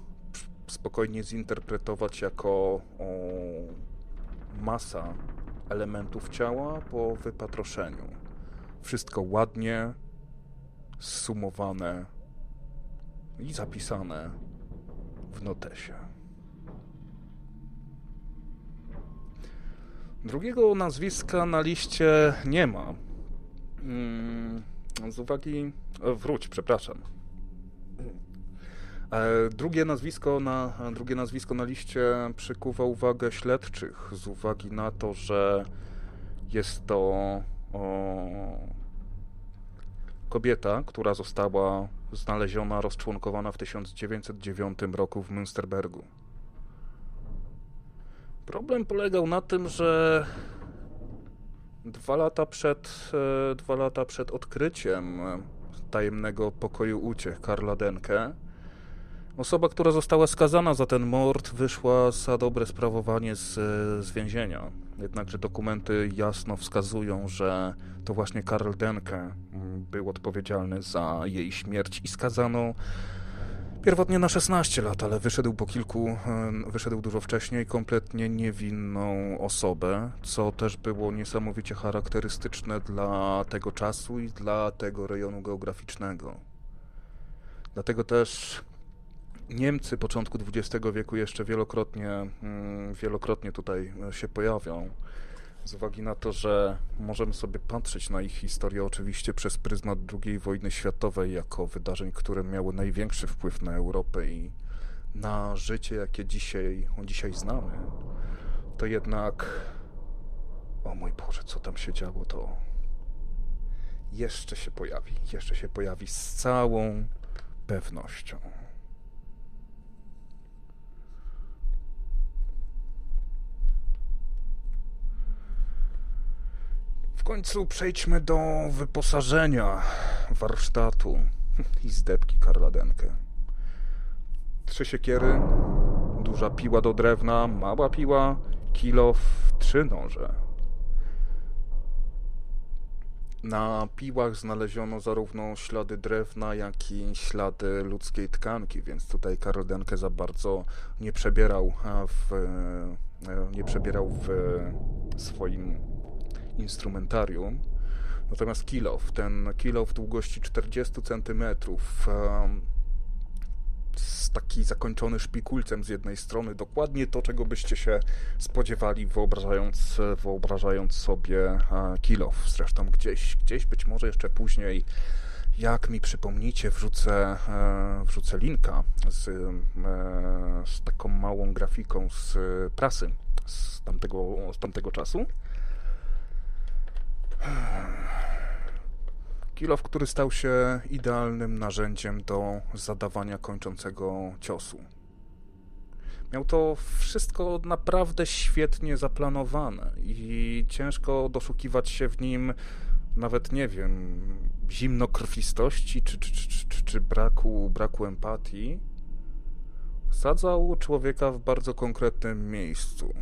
spokojnie zinterpretować jako o, masa elementów ciała po wypatroszeniu. Wszystko ładnie zsumowane i zapisane w notesie. Drugiego nazwiska na liście nie ma. Mm, z uwagi. Wróć, przepraszam. E, drugie nazwisko, na, drugie nazwisko na liście przykuwa uwagę śledczych z uwagi na to, że jest to o, kobieta, która została znaleziona, rozczłonkowana w 1909 roku w Münsterbergu. Problem polegał na tym, że dwa lata przed, e, dwa lata przed odkryciem tajemnego pokoju uciech Karla Denke Osoba, która została skazana za ten mord, wyszła za dobre sprawowanie z, z więzienia. Jednakże dokumenty jasno wskazują, że to właśnie Karl Denke był odpowiedzialny za jej śmierć i skazano pierwotnie na 16 lat, ale wyszedł po kilku, wyszedł dużo wcześniej, kompletnie niewinną osobę, co też było niesamowicie charakterystyczne dla tego czasu i dla tego rejonu geograficznego. Dlatego też Niemcy początku XX wieku jeszcze wielokrotnie, mm, wielokrotnie tutaj się pojawią. Z uwagi na to, że możemy sobie patrzeć na ich historię oczywiście przez pryzmat II wojny światowej jako wydarzeń, które miały największy wpływ na Europę i na życie, jakie dzisiaj, dzisiaj znamy, to jednak O mój Boże, co tam się działo, to jeszcze się pojawi. Jeszcze się pojawi z całą pewnością. W końcu przejdźmy do wyposażenia warsztatu i zdebki karladenkę. Trzy siekiery, duża piła do drewna, mała piła, kilo w trzy noże. Na piłach znaleziono zarówno ślady drewna, jak i ślady ludzkiej tkanki, więc tutaj Karoldenkę za bardzo nie przebierał w, e, nie przebierał w swoim instrumentarium. Natomiast kilow, ten kilow długości 40 cm, taki zakończony szpikulcem z jednej strony, dokładnie to, czego byście się spodziewali, wyobrażając, wyobrażając sobie kilow. Zresztą gdzieś, gdzieś być może jeszcze później, jak mi przypomnicie, wrzucę, e, wrzucę linka z, e, z taką małą grafiką z prasy z tamtego, z tamtego czasu. Kilow, który stał się idealnym narzędziem do zadawania kończącego ciosu. Miał to wszystko naprawdę świetnie zaplanowane i ciężko doszukiwać się w nim nawet, nie wiem, zimnokrwistości czy, czy, czy, czy, czy braku, braku empatii. Sadzał człowieka w bardzo konkretnym miejscu.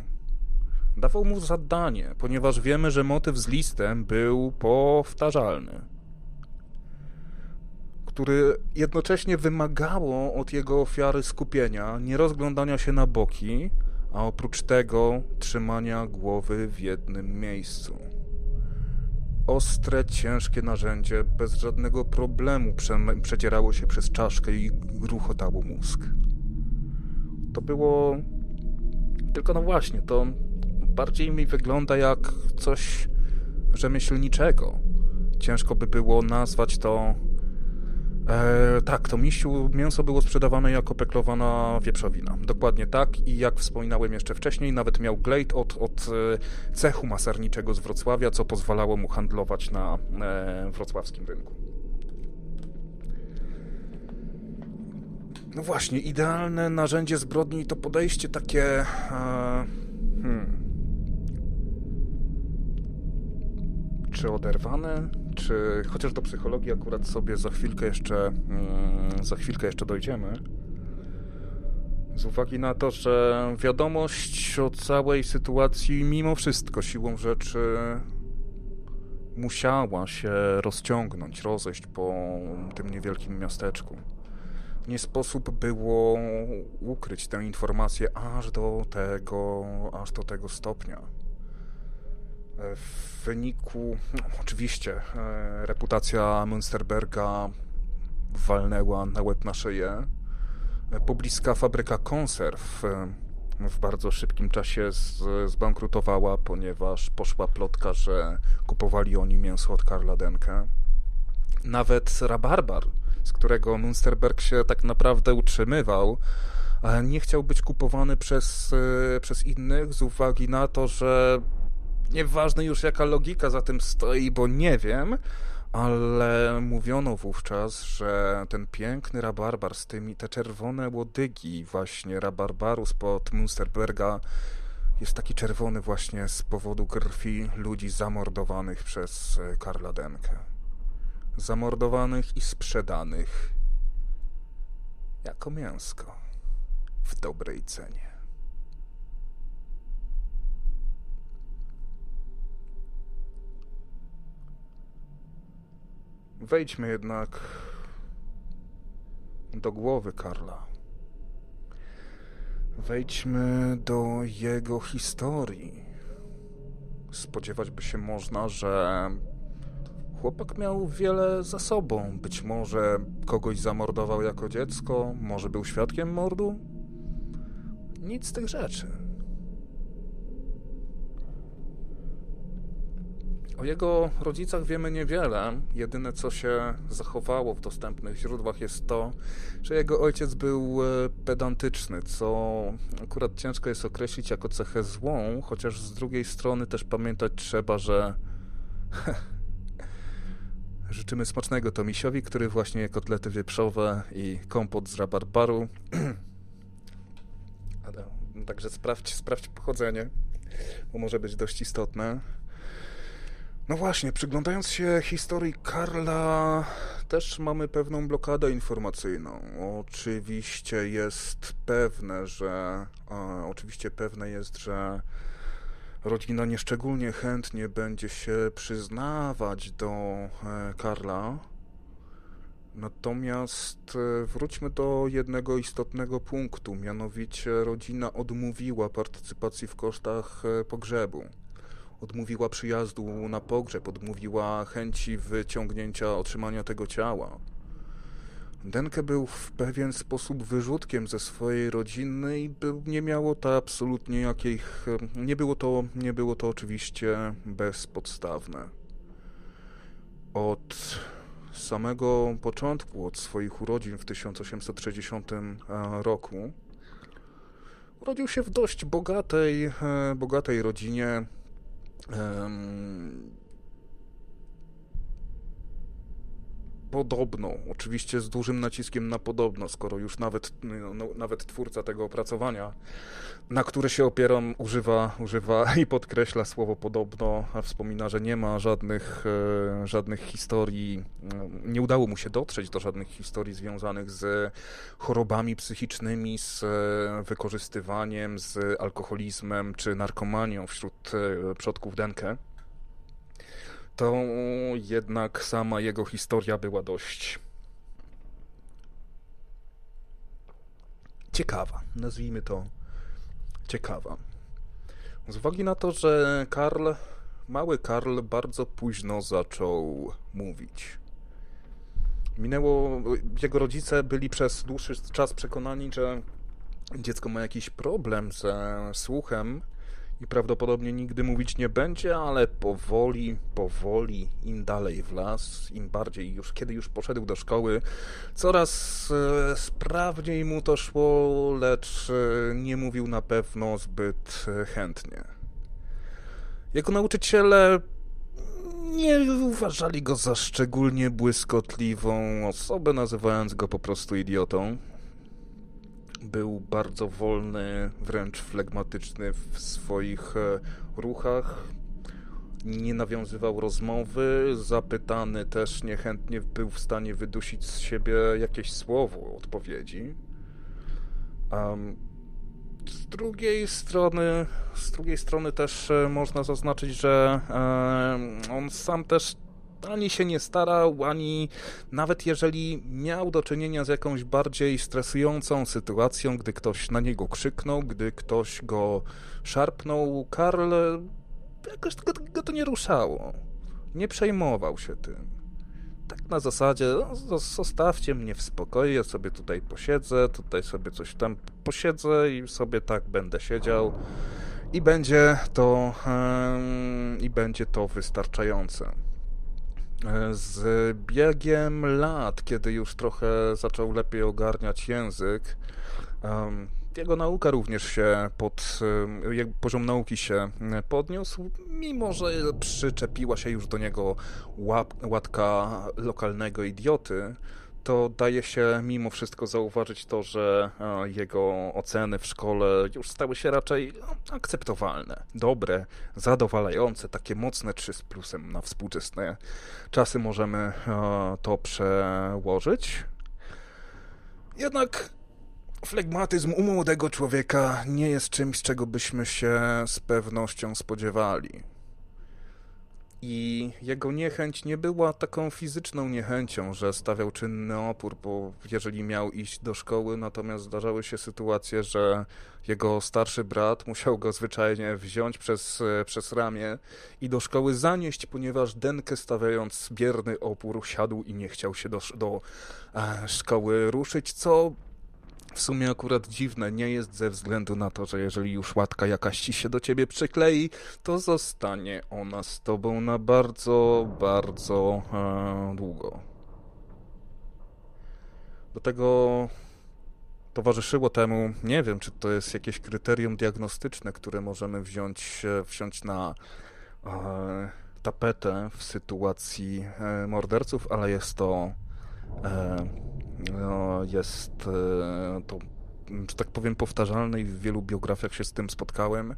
Dawał mu zadanie, ponieważ wiemy, że motyw z listem był powtarzalny który jednocześnie wymagało od jego ofiary skupienia, nie rozglądania się na boki, a oprócz tego trzymania głowy w jednym miejscu. Ostre, ciężkie narzędzie bez żadnego problemu przecierało się przez czaszkę i gruchotało mózg. To było. Tylko no właśnie, to bardziej mi wygląda jak coś rzemieślniczego. Ciężko by było nazwać to E, tak, to misiu mięso było sprzedawane jako peklowana wieprzowina. Dokładnie tak i jak wspominałem jeszcze wcześniej, nawet miał glejt od, od e, cechu masarniczego z Wrocławia, co pozwalało mu handlować na e, wrocławskim rynku. No właśnie, idealne narzędzie zbrodni to podejście takie... E, hmm, czy oderwane, czy chociaż do psychologii akurat sobie za chwilkę jeszcze mm, za chwilkę jeszcze dojdziemy. Z uwagi na to, że wiadomość o całej sytuacji mimo wszystko siłą rzeczy musiała się rozciągnąć, rozejść po tym niewielkim miasteczku. Nie sposób było ukryć tę informację aż do tego, aż do tego stopnia. W wyniku, no, oczywiście, e, reputacja Münsterberga walnęła na łeb na szyję. E, pobliska fabryka konserw e, w bardzo szybkim czasie zbankrutowała, ponieważ poszła plotka, że kupowali oni mięso od Karla Denke. Nawet rabarbar, z którego Münsterberg się tak naprawdę utrzymywał, nie chciał być kupowany przez, przez innych z uwagi na to, że Nieważne już jaka logika za tym stoi, bo nie wiem, ale mówiono wówczas, że ten piękny rabarbar z tymi, te czerwone łodygi właśnie rabarbaru spod Münsterberga jest taki czerwony właśnie z powodu krwi ludzi zamordowanych przez e, Karla Denkę. Zamordowanych i sprzedanych jako mięsko w dobrej cenie. Wejdźmy jednak do głowy Karla. Wejdźmy do jego historii. Spodziewać by się można, że chłopak miał wiele za sobą. Być może kogoś zamordował jako dziecko, może był świadkiem mordu. Nic z tych rzeczy. O jego rodzicach wiemy niewiele. Jedyne, co się zachowało w dostępnych źródłach, jest to, że jego ojciec był e, pedantyczny, co akurat ciężko jest określić jako cechę złą, chociaż z drugiej strony też pamiętać trzeba, że. Życzymy smacznego Tomisiowi, który właśnie je kotlety wieprzowe i kompot z rabarbaru. Także sprawdź, sprawdź pochodzenie, bo może być dość istotne. No właśnie, przyglądając się historii Karla, też mamy pewną blokadę informacyjną. Oczywiście jest pewne, że oczywiście pewne jest, że rodzina nieszczególnie chętnie będzie się przyznawać do e, Karla. Natomiast e, wróćmy do jednego istotnego punktu, mianowicie rodzina odmówiła partycypacji w kosztach e, pogrzebu odmówiła przyjazdu na pogrzeb, odmówiła chęci wyciągnięcia, otrzymania tego ciała. Denke był w pewien sposób wyrzutkiem ze swojej rodziny i był, nie miało to absolutnie jakich... Nie było to, nie było to oczywiście bezpodstawne. Od samego początku, od swoich urodzin w 1860 e, roku, urodził się w dość bogatej, e, bogatej rodzinie, Um, podobną, oczywiście z dużym naciskiem na podobno, skoro już nawet, no, no, nawet twórca tego opracowania, na które się opieram, używa, używa i podkreśla słowo podobno, a wspomina, że nie ma żadnych, e, żadnych historii, e, nie udało mu się dotrzeć do żadnych historii związanych z chorobami psychicznymi, z e, wykorzystywaniem, z alkoholizmem czy narkomanią wśród przodków Denke to jednak sama jego historia była dość ciekawa. Nazwijmy to ciekawa. Z uwagi na to, że Karl, mały Karl bardzo późno zaczął mówić. Minęło, jego rodzice byli przez dłuższy czas przekonani, że dziecko ma jakiś problem ze słuchem i prawdopodobnie nigdy mówić nie będzie, ale powoli, powoli, im dalej w las, im bardziej już, kiedy już poszedł do szkoły, coraz e, sprawniej mu to szło, lecz e, nie mówił na pewno zbyt e, chętnie. Jako nauczyciele nie uważali go za szczególnie błyskotliwą osobę, nazywając go po prostu idiotą był bardzo wolny, wręcz flegmatyczny w swoich e, ruchach. Nie nawiązywał rozmowy, zapytany też niechętnie był w stanie wydusić z siebie jakieś słowo odpowiedzi. Um, z drugiej strony, z drugiej strony też e, można zaznaczyć, że on sam też ani się nie starał, ani nawet jeżeli miał do czynienia z jakąś bardziej stresującą sytuacją, gdy ktoś na niego krzyknął, gdy ktoś go szarpnął, Karl jakoś go, go to nie ruszało. Nie przejmował się tym. Tak na zasadzie, no, zostawcie mnie w spokoju, ja sobie tutaj posiedzę, tutaj sobie coś tam posiedzę i sobie tak będę siedział i będzie to i będzie to wystarczające. Z biegiem lat, kiedy już trochę zaczął lepiej ogarniać język, jego nauka również się pod, jego poziom nauki się podniósł, mimo że przyczepiła się już do niego łap, łatka lokalnego idioty, to daje się mimo wszystko zauważyć to, że e, jego oceny w szkole już stały się raczej no, akceptowalne, dobre, zadowalające, takie mocne 3 z plusem na współczesne czasy możemy e, to przełożyć. Jednak flegmatyzm u młodego człowieka nie jest czymś, czego byśmy się z pewnością spodziewali. I jego niechęć nie była taką fizyczną niechęcią, że stawiał czynny opór, bo jeżeli miał iść do szkoły, natomiast zdarzały się sytuacje, że jego starszy brat musiał go zwyczajnie wziąć przez, przez ramię i do szkoły zanieść, ponieważ Denkę stawiając bierny opór siadł i nie chciał się do, do e, szkoły ruszyć, co w sumie akurat dziwne nie jest ze względu na to, że jeżeli już łatka jakaś ci się do ciebie przyklei, to zostanie ona z tobą na bardzo, bardzo e, długo. Do tego towarzyszyło temu, nie wiem, czy to jest jakieś kryterium diagnostyczne, które możemy wziąć, e, wziąć na e, tapetę w sytuacji e, morderców, ale jest to jest e, to, że tak powiem, powtarzalne i w wielu biografiach się z tym spotkałem.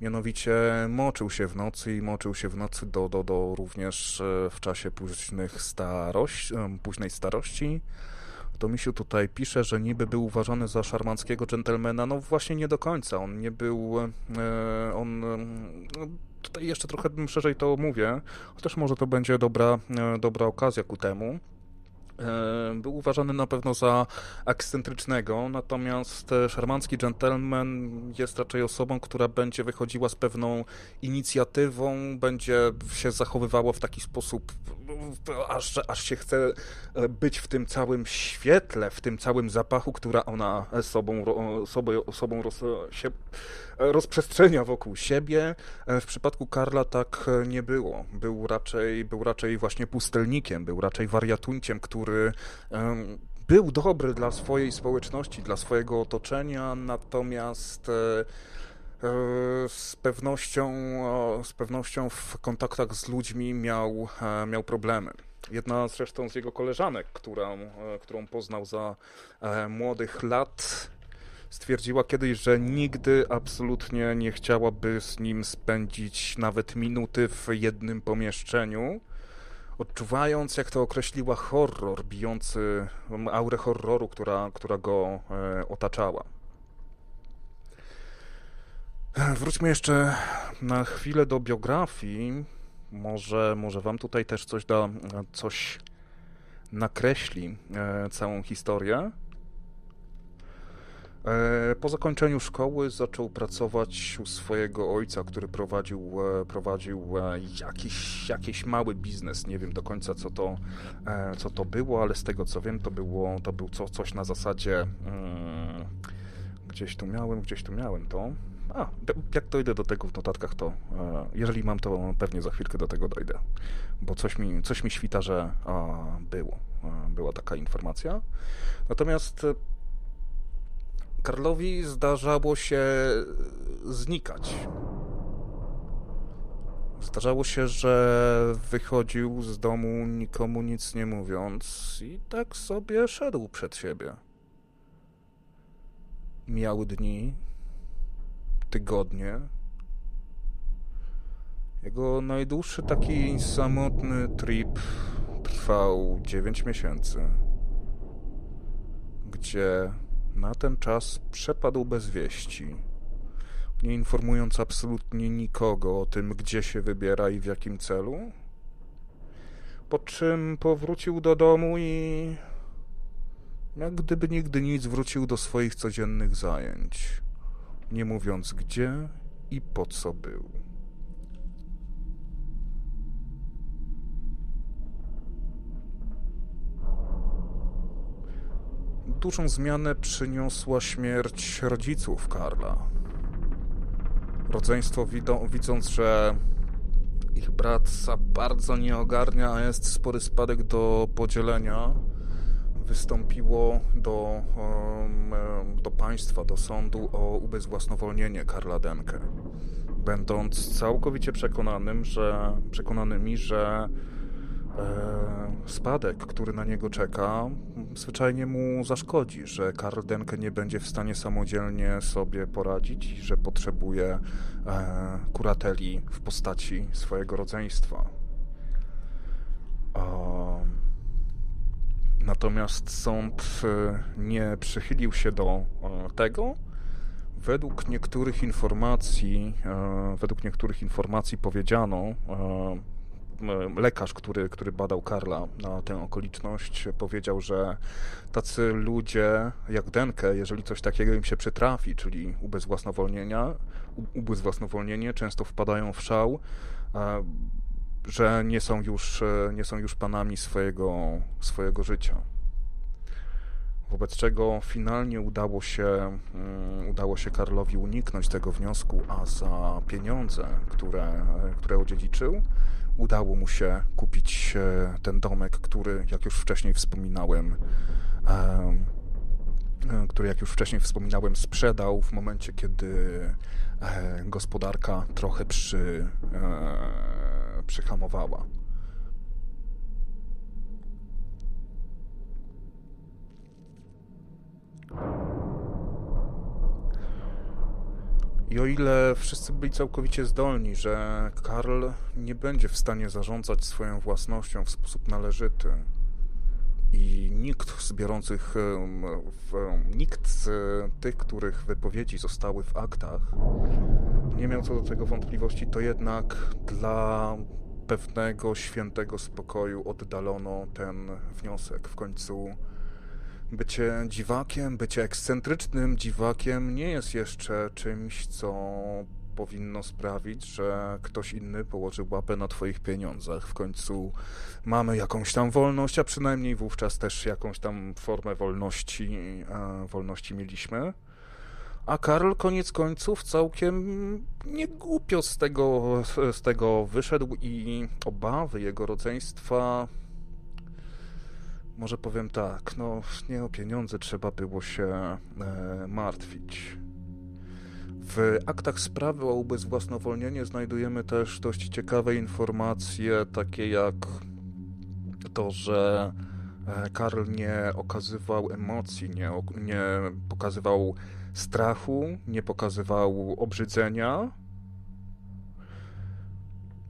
Mianowicie moczył się w nocy i moczył się w nocy do, do, do również e, w czasie późnych starości, późnej starości. To Misiu tutaj pisze, że niby był uważany za szarmanckiego dżentelmena. No właśnie nie do końca. On nie był. E, on. No, tutaj jeszcze trochę szerzej to mówię, chociaż może to będzie dobra, dobra okazja ku temu. E, był uważany na pewno za ekscentrycznego, natomiast e, szarmancki gentleman jest raczej osobą, która będzie wychodziła z pewną inicjatywą, będzie się zachowywała w taki sposób, aż, aż się chce e, być w tym całym świetle, w tym całym zapachu, która ona sobą, sobą, sobą roz, się rozprzestrzenia wokół siebie. W przypadku Karla tak nie było. Był raczej, był raczej właśnie pustelnikiem, był raczej wariatunciem, który był dobry dla swojej społeczności, dla swojego otoczenia, natomiast e, e, z pewnością, z pewnością w kontaktach z ludźmi miał, e, miał problemy. Jedna zresztą z jego koleżanek, którą, którą poznał za młodych lat, stwierdziła kiedyś, że nigdy absolutnie nie chciałaby z nim spędzić nawet minuty w jednym pomieszczeniu, odczuwając, jak to określiła, horror bijący, aurę horroru, która, która go e, otaczała. Wróćmy jeszcze na chwilę do biografii. Może, może wam tutaj też coś da, coś nakreśli e, całą historię. E, po zakończeniu szkoły zaczął pracować u swojego ojca, który prowadził, e, prowadził e, jakiś, jakiś mały biznes. Nie wiem do końca, co to, co to było, ale z tego co wiem, to było to był co, coś na zasadzie. Hmm, gdzieś tu miałem, gdzieś tu miałem to. A, jak dojdę do tego w notatkach, to jeżeli mam, to pewnie za chwilkę do tego dojdę, bo coś mi, coś mi świta, że było, była taka informacja. Natomiast Karlowi zdarzało się znikać. Zdarzało się, że wychodził z domu nikomu nic nie mówiąc i tak sobie szedł przed siebie. Miały dni, tygodnie. Jego najdłuższy taki samotny trip trwał 9 miesięcy, gdzie na ten czas przepadł bez wieści, nie informując absolutnie nikogo o tym, gdzie się wybiera i w jakim celu. Po czym powrócił do domu i jak gdyby nigdy nic wrócił do swoich codziennych zajęć, nie mówiąc gdzie i po co był. Dużą zmianę przyniosła śmierć rodziców Karla. Rodzeństwo widząc, że ich brat za bardzo nie ogarnia, a jest spory spadek do podzielenia, wystąpiło do, do państwa, do sądu o ubezwłasnowolnienie Karla Denkę, będąc całkowicie przekonanym, że, przekonanymi, że spadek, który na niego czeka, zwyczajnie mu zaszkodzi, że Karl Denke nie będzie w stanie samodzielnie sobie poradzić i że potrzebuje e, kurateli w postaci swojego rodzeństwa. Natomiast sąd e, nie przychylił się do tego. Według niektórych informacji, według niektórych informacji powiedziano, E, lekarz, który, który badał Karla na tę okoliczność, powiedział, że tacy ludzie jak Denke, jeżeli coś takiego im się przytrafi, czyli ubezwłasnowolnienia, ubezwłasnowolnienie, często wpadają w szał, e, że nie są już, e, nie są już panami swojego, swojego życia. Wobec czego finalnie udało się, um, udało się Karlowi uniknąć tego wniosku, a za pieniądze, które, które odziedziczył, udało mu się kupić e, ten domek, który, jak już wcześniej wspominałem, który, jak już wcześniej wspominałem, sprzedał w momencie, kiedy e, gospodarka trochę przy, e, przyhamowała. I o ile wszyscy byli całkowicie zdolni, że Karl nie będzie w stanie zarządzać swoją własnością w sposób należyty, i nikt z biorących, nikt z tych, których wypowiedzi zostały w aktach, nie miał co do tego wątpliwości, to jednak dla pewnego świętego spokoju oddalono ten wniosek. W końcu bycie dziwakiem, bycie ekscentrycznym dziwakiem nie jest jeszcze czymś, co powinno sprawić, że ktoś inny położy łapę na Twoich pieniądzach. W końcu mamy jakąś tam wolność, a przynajmniej wówczas też jakąś tam formę wolności, e, wolności mieliśmy. A Karl koniec końców całkiem niegłupio z tego, z tego wyszedł i obawy jego rodzeństwa może powiem tak, no nie o pieniądze trzeba było się e, martwić. W aktach sprawy o ubezwłasnowolnienie znajdujemy też dość ciekawe informacje, takie jak to, że e, Karl nie okazywał emocji, nie, nie pokazywał strachu, nie pokazywał obrzydzenia.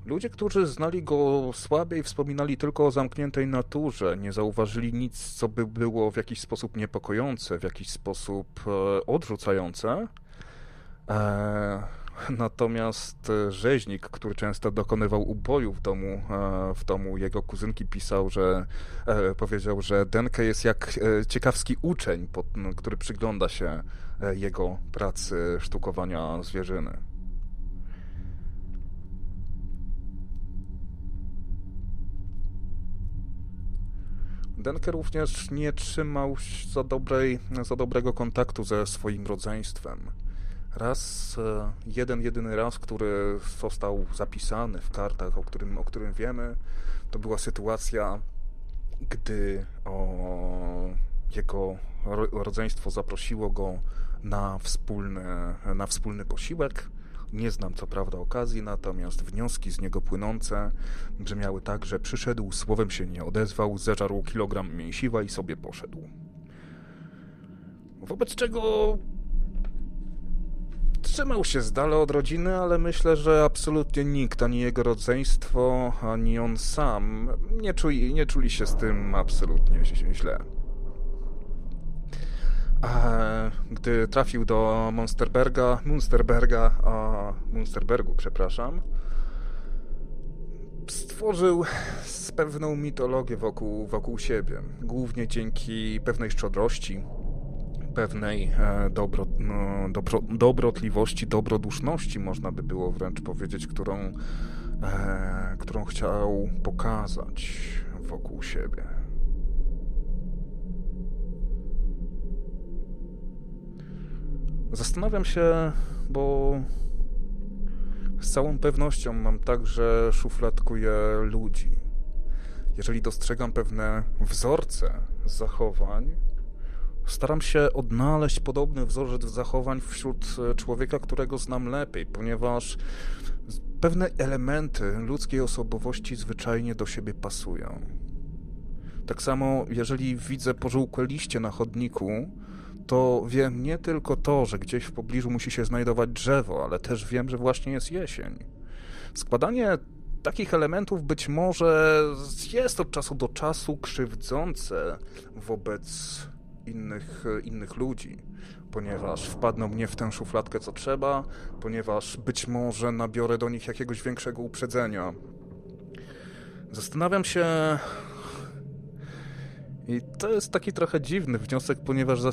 Ludzie, którzy znali go słabiej, wspominali tylko o zamkniętej naturze, nie zauważyli nic, co by było w jakiś sposób niepokojące, w jakiś sposób e, odrzucające. E, natomiast rzeźnik, który często dokonywał uboju w domu, e, w domu jego kuzynki, pisał, że e, powiedział, że Denke jest jak ciekawski uczeń, który przygląda się jego pracy sztukowania zwierzyny. Denke również nie trzymał za, dobrej, za dobrego kontaktu ze swoim rodzeństwem. Raz, e, jeden, jedyny raz, który został zapisany w kartach, o którym, o którym wiemy, to była sytuacja, gdy o, jego rodzeństwo zaprosiło go na wspólny, na wspólny posiłek. Nie znam co prawda okazji, natomiast wnioski z niego płynące brzmiały tak, że przyszedł, słowem się nie odezwał, zeżarł kilogram mięsiwa i sobie poszedł. Wobec czego Trzymał się z dala od rodziny, ale myślę, że absolutnie nikt, ani jego rodzeństwo, ani on sam nie czuli, nie czuli się z tym absolutnie źle. A gdy trafił do Monsterberga, Munsterberga, a Munsterbergu, przepraszam, stworzył pewną mitologię wokół, wokół siebie, głównie dzięki pewnej szczodrości, pewnej e, dobro, no, dobro, dobrotliwości, dobroduszności, można by było wręcz powiedzieć, którą, e, którą chciał pokazać wokół siebie. Zastanawiam się, bo z całą pewnością mam tak, że szufladkuję ludzi. Jeżeli dostrzegam pewne wzorce zachowań, staram się odnaleźć podobny wzorzec zachowań wśród e, człowieka, którego znam lepiej, ponieważ pewne elementy ludzkiej osobowości zwyczajnie do siebie pasują. Tak samo, jeżeli widzę pożółkłe liście na chodniku, to wiem nie tylko to, że gdzieś w pobliżu musi się znajdować drzewo, ale też wiem, że właśnie jest jesień. Składanie takich elementów być może jest od czasu do czasu krzywdzące wobec innych, innych ludzi, ponieważ wpadną mnie w tę szufladkę co trzeba, ponieważ być może nabiorę do nich jakiegoś większego uprzedzenia. Zastanawiam się. I to jest taki trochę dziwny wniosek, ponieważ za,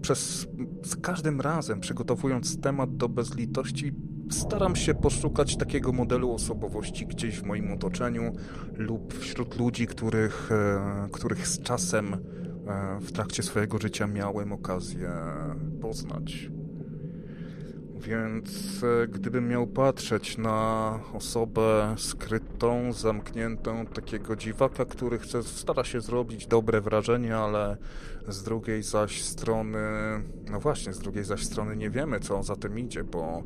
przez, z każdym razem przygotowując temat do bezlitości, staram się poszukać takiego modelu osobowości gdzieś w moim otoczeniu lub wśród ludzi, których, e, których z czasem w trakcie swojego życia miałem okazję poznać. Więc e, gdybym miał patrzeć na osobę skrytą, zamkniętą, takiego dziwaka, który chce, stara się zrobić dobre wrażenie, ale z drugiej zaś strony, no właśnie, z drugiej zaś strony nie wiemy, co za tym idzie, bo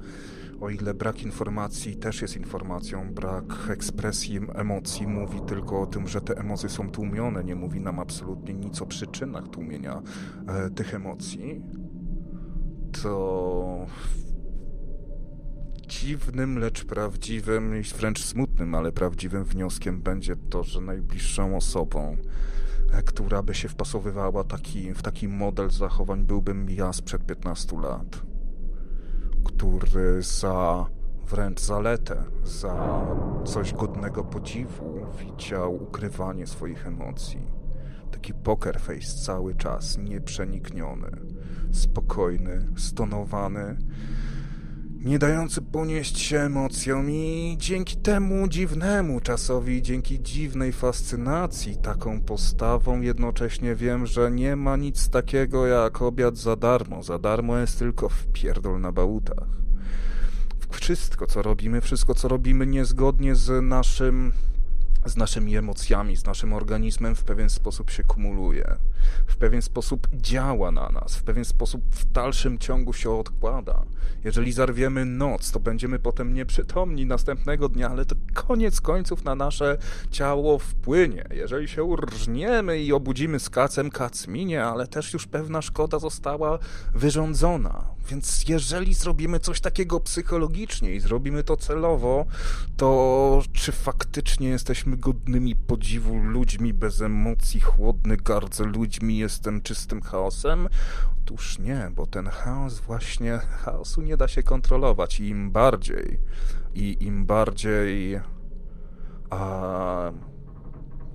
o ile brak informacji też jest informacją, brak ekspresji emocji mówi tylko o tym, że te emocje są tłumione, nie mówi nam absolutnie nic o przyczynach tłumienia e, tych emocji, to dziwnym, lecz prawdziwym i wręcz smutnym, ale prawdziwym wnioskiem będzie to, że najbliższą osobą, e, która by się wpasowywała taki, w taki model zachowań, byłbym ja sprzed 15 lat, który za wręcz zaletę, za coś godnego podziwu widział ukrywanie swoich emocji. Taki poker face cały czas, nieprzenikniony, spokojny, stonowany, nie dający ponieść się emocjom i dzięki temu dziwnemu czasowi, dzięki dziwnej fascynacji taką postawą jednocześnie wiem, że nie ma nic takiego jak obiad za darmo. Za darmo jest tylko wpierdol na bałutach. Wszystko, co robimy, wszystko, co robimy niezgodnie z naszym z naszymi emocjami, z naszym organizmem w pewien sposób się kumuluje, w pewien sposób działa na nas, w pewien sposób w dalszym ciągu się odkłada. Jeżeli zarwiemy noc, to będziemy potem nieprzytomni następnego dnia, ale to koniec końców na nasze ciało wpłynie. Jeżeli się urżniemy i obudzimy z kacem, kac minie, ale też już pewna szkoda została wyrządzona. Więc jeżeli zrobimy coś takiego psychologicznie i zrobimy to celowo, to czy faktycznie jesteśmy godnymi podziwu ludźmi bez emocji, chłodny gardze ludźmi, jestem czystym chaosem? Otóż nie, bo ten chaos właśnie, chaosu nie da się kontrolować i im bardziej, i im bardziej, a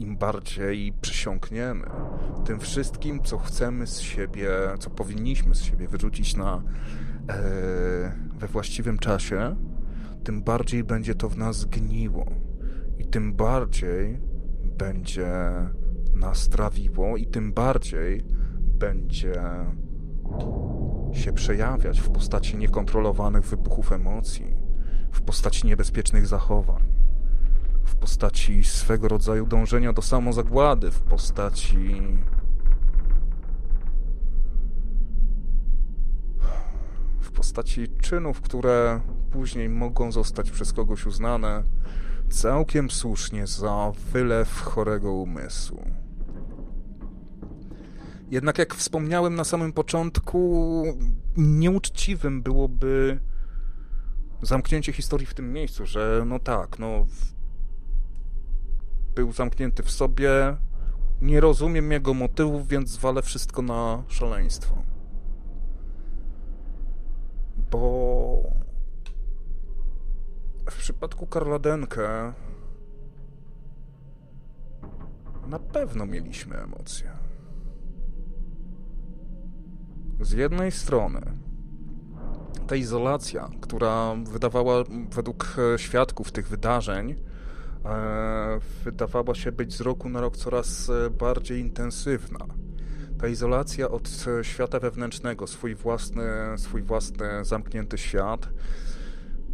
im bardziej przysiągniemy tym wszystkim, co chcemy z siebie, co powinniśmy z siebie wyrzucić na, e, we właściwym czasie, tym bardziej będzie to w nas gniło i tym bardziej będzie nas trawiło i tym bardziej będzie się przejawiać w postaci niekontrolowanych wybuchów emocji, w postaci niebezpiecznych zachowań, w postaci swego rodzaju dążenia do samozagłady, w postaci w postaci czynów, które później mogą zostać przez kogoś uznane całkiem słusznie za wylew chorego umysłu. Jednak jak wspomniałem na samym początku, nieuczciwym byłoby zamknięcie historii w tym miejscu, że no tak, no był zamknięty w sobie, nie rozumiem jego motywów, więc zwalę wszystko na szaleństwo. Bo w przypadku Karla Denke na pewno mieliśmy emocje. Z jednej strony ta izolacja, która wydawała według świadków tych wydarzeń, wydawała się być z roku na rok coraz bardziej intensywna. Ta izolacja od świata wewnętrznego, swój własny, swój własny zamknięty świat,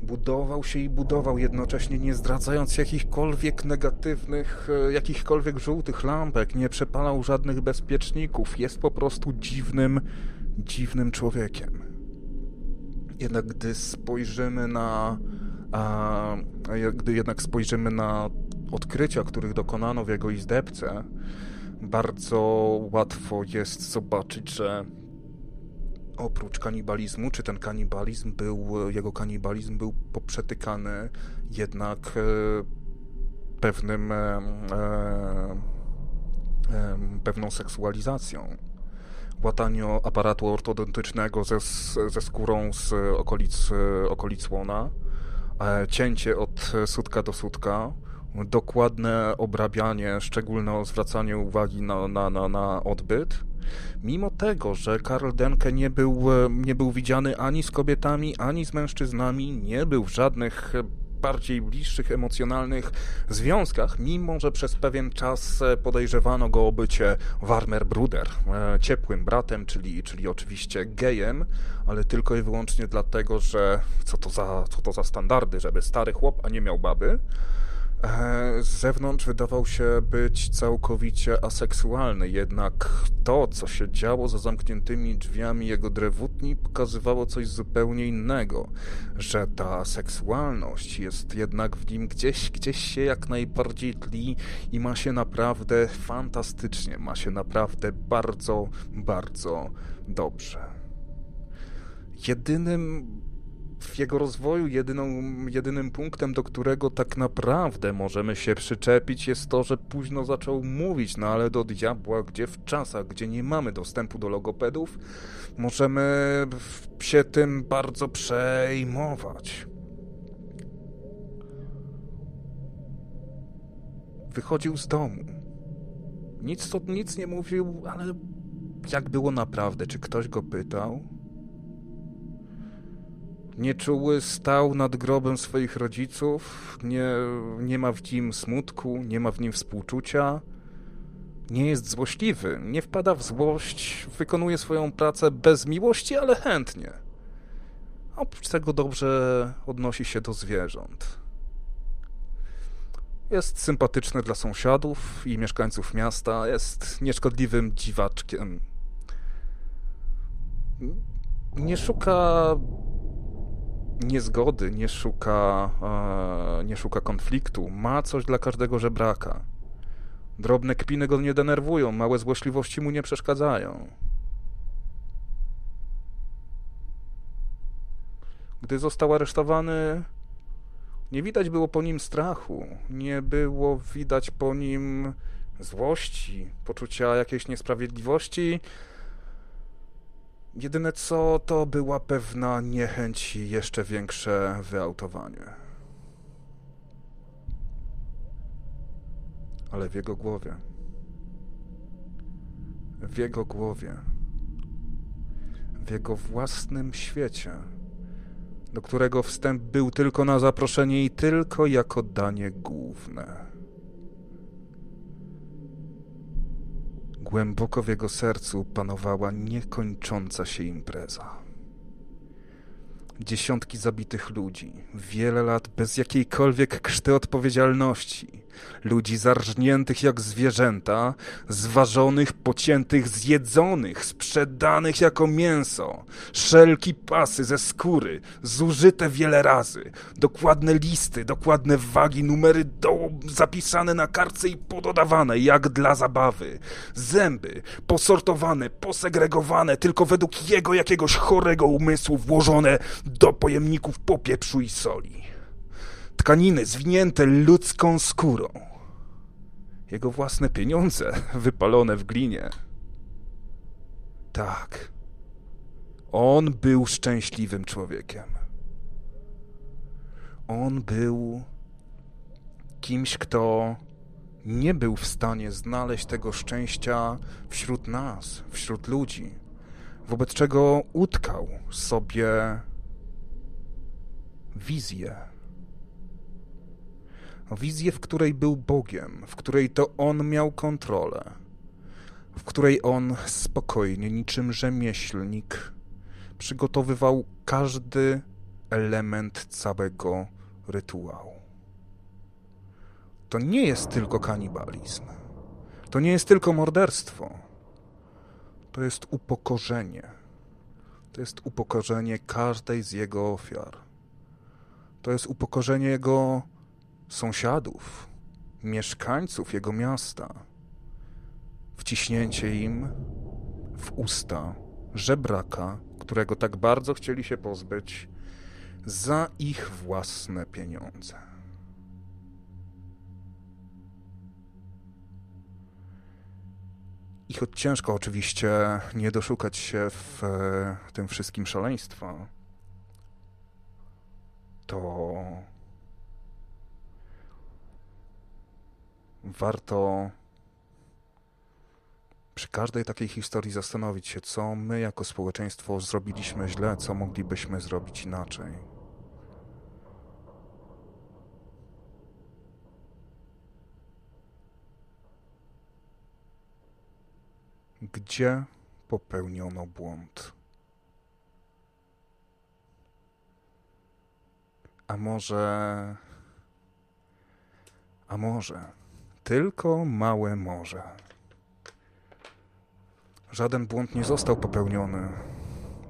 budował się i budował jednocześnie, nie zdradzając jakichkolwiek negatywnych, e, jakichkolwiek żółtych lampek, nie przepalał żadnych bezpieczników. Jest po prostu dziwnym, dziwnym człowiekiem. Jednak gdy spojrzymy na. A, gdy jednak spojrzymy na odkrycia, których dokonano w jego izdebce, bardzo łatwo jest zobaczyć, że oprócz kanibalizmu, czy ten kanibalizm był, jego kanibalizm był poprzetykany jednak e, pewnym, e, e, pewną seksualizacją. Łatanie aparatu ortodontycznego ze, ze skórą z okolic, okolic łona, cięcie od sutka do sutka, dokładne obrabianie, szczególne zwracanie uwagi na, na, na, na odbyt, Mimo tego, że Karl Denke nie był, e, nie był widziany ani z kobietami, ani z mężczyznami, nie był w żadnych bardziej bliższych, emocjonalnych związkach, mimo że przez pewien czas e, podejrzewano go o bycie Warmer Bruder, e, ciepłym bratem, czyli, czyli oczywiście gejem, ale tylko i wyłącznie dlatego, że co to za, co to za standardy, żeby stary chłop, a nie miał baby. E, z zewnątrz wydawał się być całkowicie aseksualny, jednak to, co się działo za zamkniętymi drzwiami jego drewutni, pokazywało coś zupełnie innego, że ta seksualność jest jednak w nim gdzieś, gdzieś się jak najbardziej tli i ma się naprawdę fantastycznie, ma się naprawdę bardzo, bardzo dobrze. Jedynym w jego rozwoju jedyną, jedynym punktem, do którego tak naprawdę możemy się przyczepić, jest to, że późno zaczął mówić, no ale do diabła, gdzie w czasach, gdzie nie mamy dostępu do logopedów, możemy się tym bardzo przejmować. Wychodził z domu. Nic, to, nic nie mówił, ale jak było naprawdę? Czy ktoś go pytał? Nieczuły stał nad grobem swoich rodziców, nie, nie ma w nim smutku, nie ma w nim współczucia, nie jest złośliwy, nie wpada w złość, wykonuje swoją pracę bez miłości, ale chętnie. Oprócz tego dobrze odnosi się do zwierząt. Jest sympatyczny dla sąsiadów i mieszkańców miasta, jest nieszkodliwym dziwaczkiem. Nie szuka niezgody, nie szuka, e, nie szuka konfliktu. Ma coś dla każdego żebraka. Drobne kpiny go nie denerwują, małe złośliwości mu nie przeszkadzają. Gdy został aresztowany, nie widać było po nim strachu, nie było widać po nim złości, poczucia jakiejś niesprawiedliwości, Jedyne co, to była pewna niechęć i jeszcze większe wyautowanie. Ale w jego głowie, w jego głowie, w jego własnym świecie, do którego wstęp był tylko na zaproszenie i tylko jako danie główne. Głęboko w jego sercu panowała niekończąca się impreza. Dziesiątki zabitych ludzi, wiele lat bez jakiejkolwiek krzty odpowiedzialności, ludzi zarżniętych jak zwierzęta, zważonych, pociętych, zjedzonych, sprzedanych jako mięso, szelki pasy ze skóry, zużyte wiele razy, dokładne listy, dokładne wagi, numery do, zapisane na kartce i pododawane jak dla zabawy, zęby posortowane, posegregowane tylko według jego jakiegoś chorego umysłu włożone do pojemników popieprzu i soli tkaniny zwinięte ludzką skórą. Jego własne pieniądze wypalone w glinie. Tak. On był szczęśliwym człowiekiem. On był kimś, kto nie był w stanie znaleźć tego szczęścia wśród nas, wśród ludzi, wobec czego utkał sobie wizję wizję, w której był Bogiem, w której to On miał kontrolę, w której On spokojnie, niczym rzemieślnik, przygotowywał każdy element całego rytuału. To nie jest tylko kanibalizm. To nie jest tylko morderstwo. To jest upokorzenie. To jest upokorzenie każdej z jego ofiar. To jest upokorzenie jego sąsiadów, mieszkańców jego miasta, wciśnięcie im w usta żebraka, którego tak bardzo chcieli się pozbyć za ich własne pieniądze. I choć ciężko oczywiście nie doszukać się w e, tym wszystkim szaleństwa, to warto przy każdej takiej historii zastanowić się, co my jako społeczeństwo zrobiliśmy źle, co moglibyśmy zrobić inaczej. Gdzie popełniono błąd? A może. A może. Tylko małe może. Żaden błąd nie został popełniony.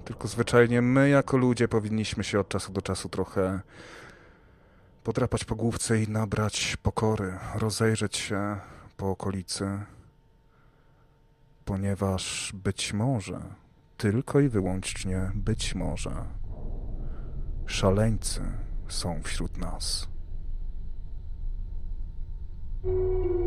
Tylko zwyczajnie my, jako ludzie, powinniśmy się od czasu do czasu trochę podrapać po główce i nabrać pokory, rozejrzeć się po okolicy, ponieważ być może, tylko i wyłącznie być może, szaleńcy są wśród nas. thank you.